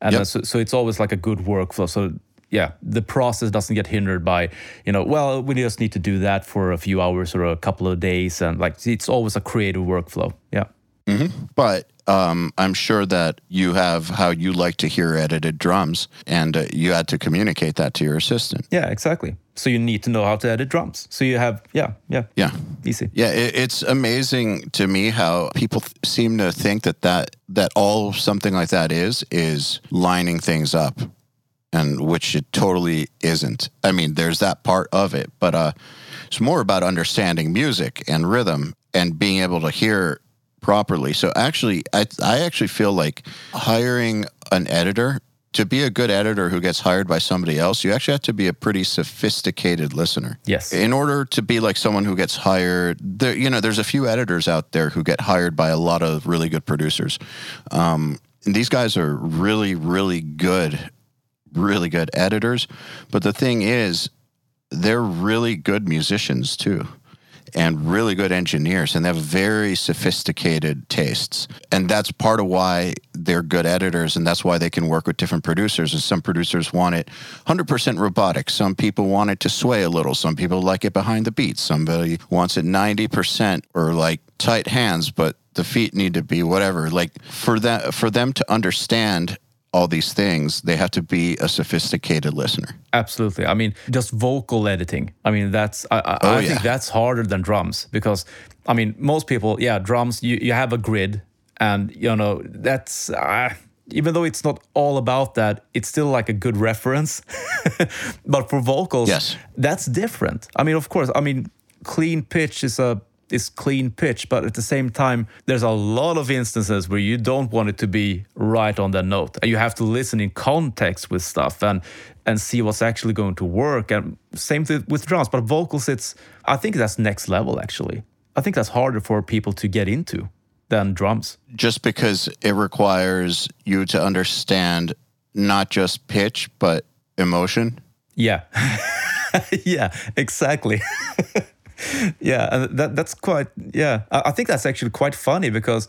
and Yep. so, so it's always like a good workflow. So yeah, the process doesn't get hindered by you know well we just need to do that for a few hours or a couple of days and like it's always a creative workflow. Yeah. Mm-hmm. But um, I'm sure that you have how you like to hear edited drums, and uh, you had to communicate that to your assistant. Yeah, exactly. So you need to know how to edit drums. So you have, yeah, yeah, Yeah, easy. yeah. It, it's amazing to me how people th- seem to think that that that all something like that is is lining things up, and which it totally isn't. I mean, there's that part of it, but uh, it's more about understanding music and rhythm and being able to hear properly. So actually, I I actually feel like hiring an editor to be a good editor who gets hired by somebody else, you actually have to be a pretty sophisticated listener. Yes. In order to be like someone who gets hired, there you know, there's a few editors out there who get hired by a lot of really good producers. Um, and these guys are really, really good, really good editors. But the thing is, they're really good musicians too and really good engineers and they have very sophisticated tastes. And that's part of why they're good editors and that's why they can work with different producers and some producers want it 100% robotic. Some people want it to sway a little. Some people like it behind the beat somebody wants it 90% or like tight hands but the feet need to be whatever. Like for that for them to understand all these things they have to be a sophisticated listener Absolutely. I mean, just vocal editing. I mean, that's I, I, Oh, I yeah. think that's harder than drums because I mean, most people, yeah, drums. You you have a grid, and you know that's. Uh, even though it's not all about that, it's still like a good reference. but for vocals, Yes. that's different. I mean, of course, I mean, clean pitch is a is clean pitch, but at the same time, there's a lot of instances where you don't want it to be right on the note, and you have to listen in context with stuff and and see what's actually going to work. And same thing with drums, but vocals, it's I think that's next level actually. I think that's harder for people to get into than drums. just because it requires you to understand not just pitch but emotion. Yeah. yeah, exactly. yeah, and that that's quite yeah. I, I think that's actually quite funny because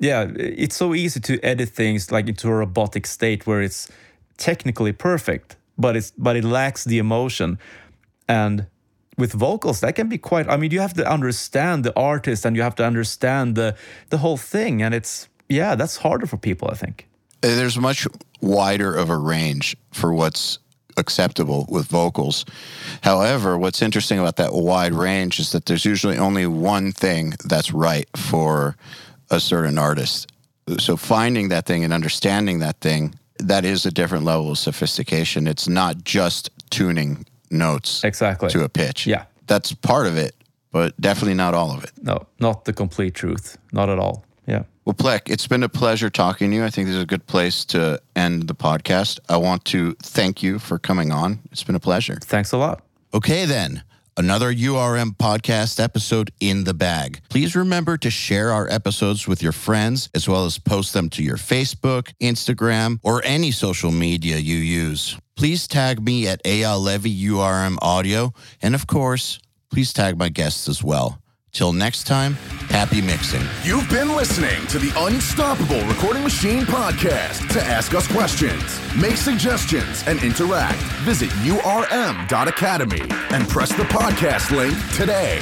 yeah, it's so easy to edit things like into a robotic state where it's technically perfect, but it's but it lacks the emotion. And with vocals, that can be quite I mean, you have to understand the artist and you have to understand the the whole thing and it's yeah, that's harder for people, I think. Uh, There's much wider of a range for what's acceptable with vocals. However, what's interesting about that wide range is that there's usually only one thing that's right for a certain artist. So finding that thing and understanding that thing, that is a different level of sophistication. It's not just tuning notes Exactly. to a pitch. Yeah. That's part of it, but definitely not all of it. No, not the complete truth. Not at all. Yeah. Well, Plec, it's been a pleasure talking to you. I think this is a good place to end the podcast. I want to thank you for coming on. It's been a pleasure. Thanks a lot. Okay, then. Another URM podcast episode in the bag. Please remember to share our episodes with your friends as well as post them to your Facebook, Instagram, or any social media you use. Please tag me at Eyal Levi URM Audio. And of course, please tag my guests as well. Till next time, happy mixing. You've been listening to the Unstoppable Recording Machine podcast. To ask us questions, make suggestions, and interact, visit urm.academy and press the podcast link today.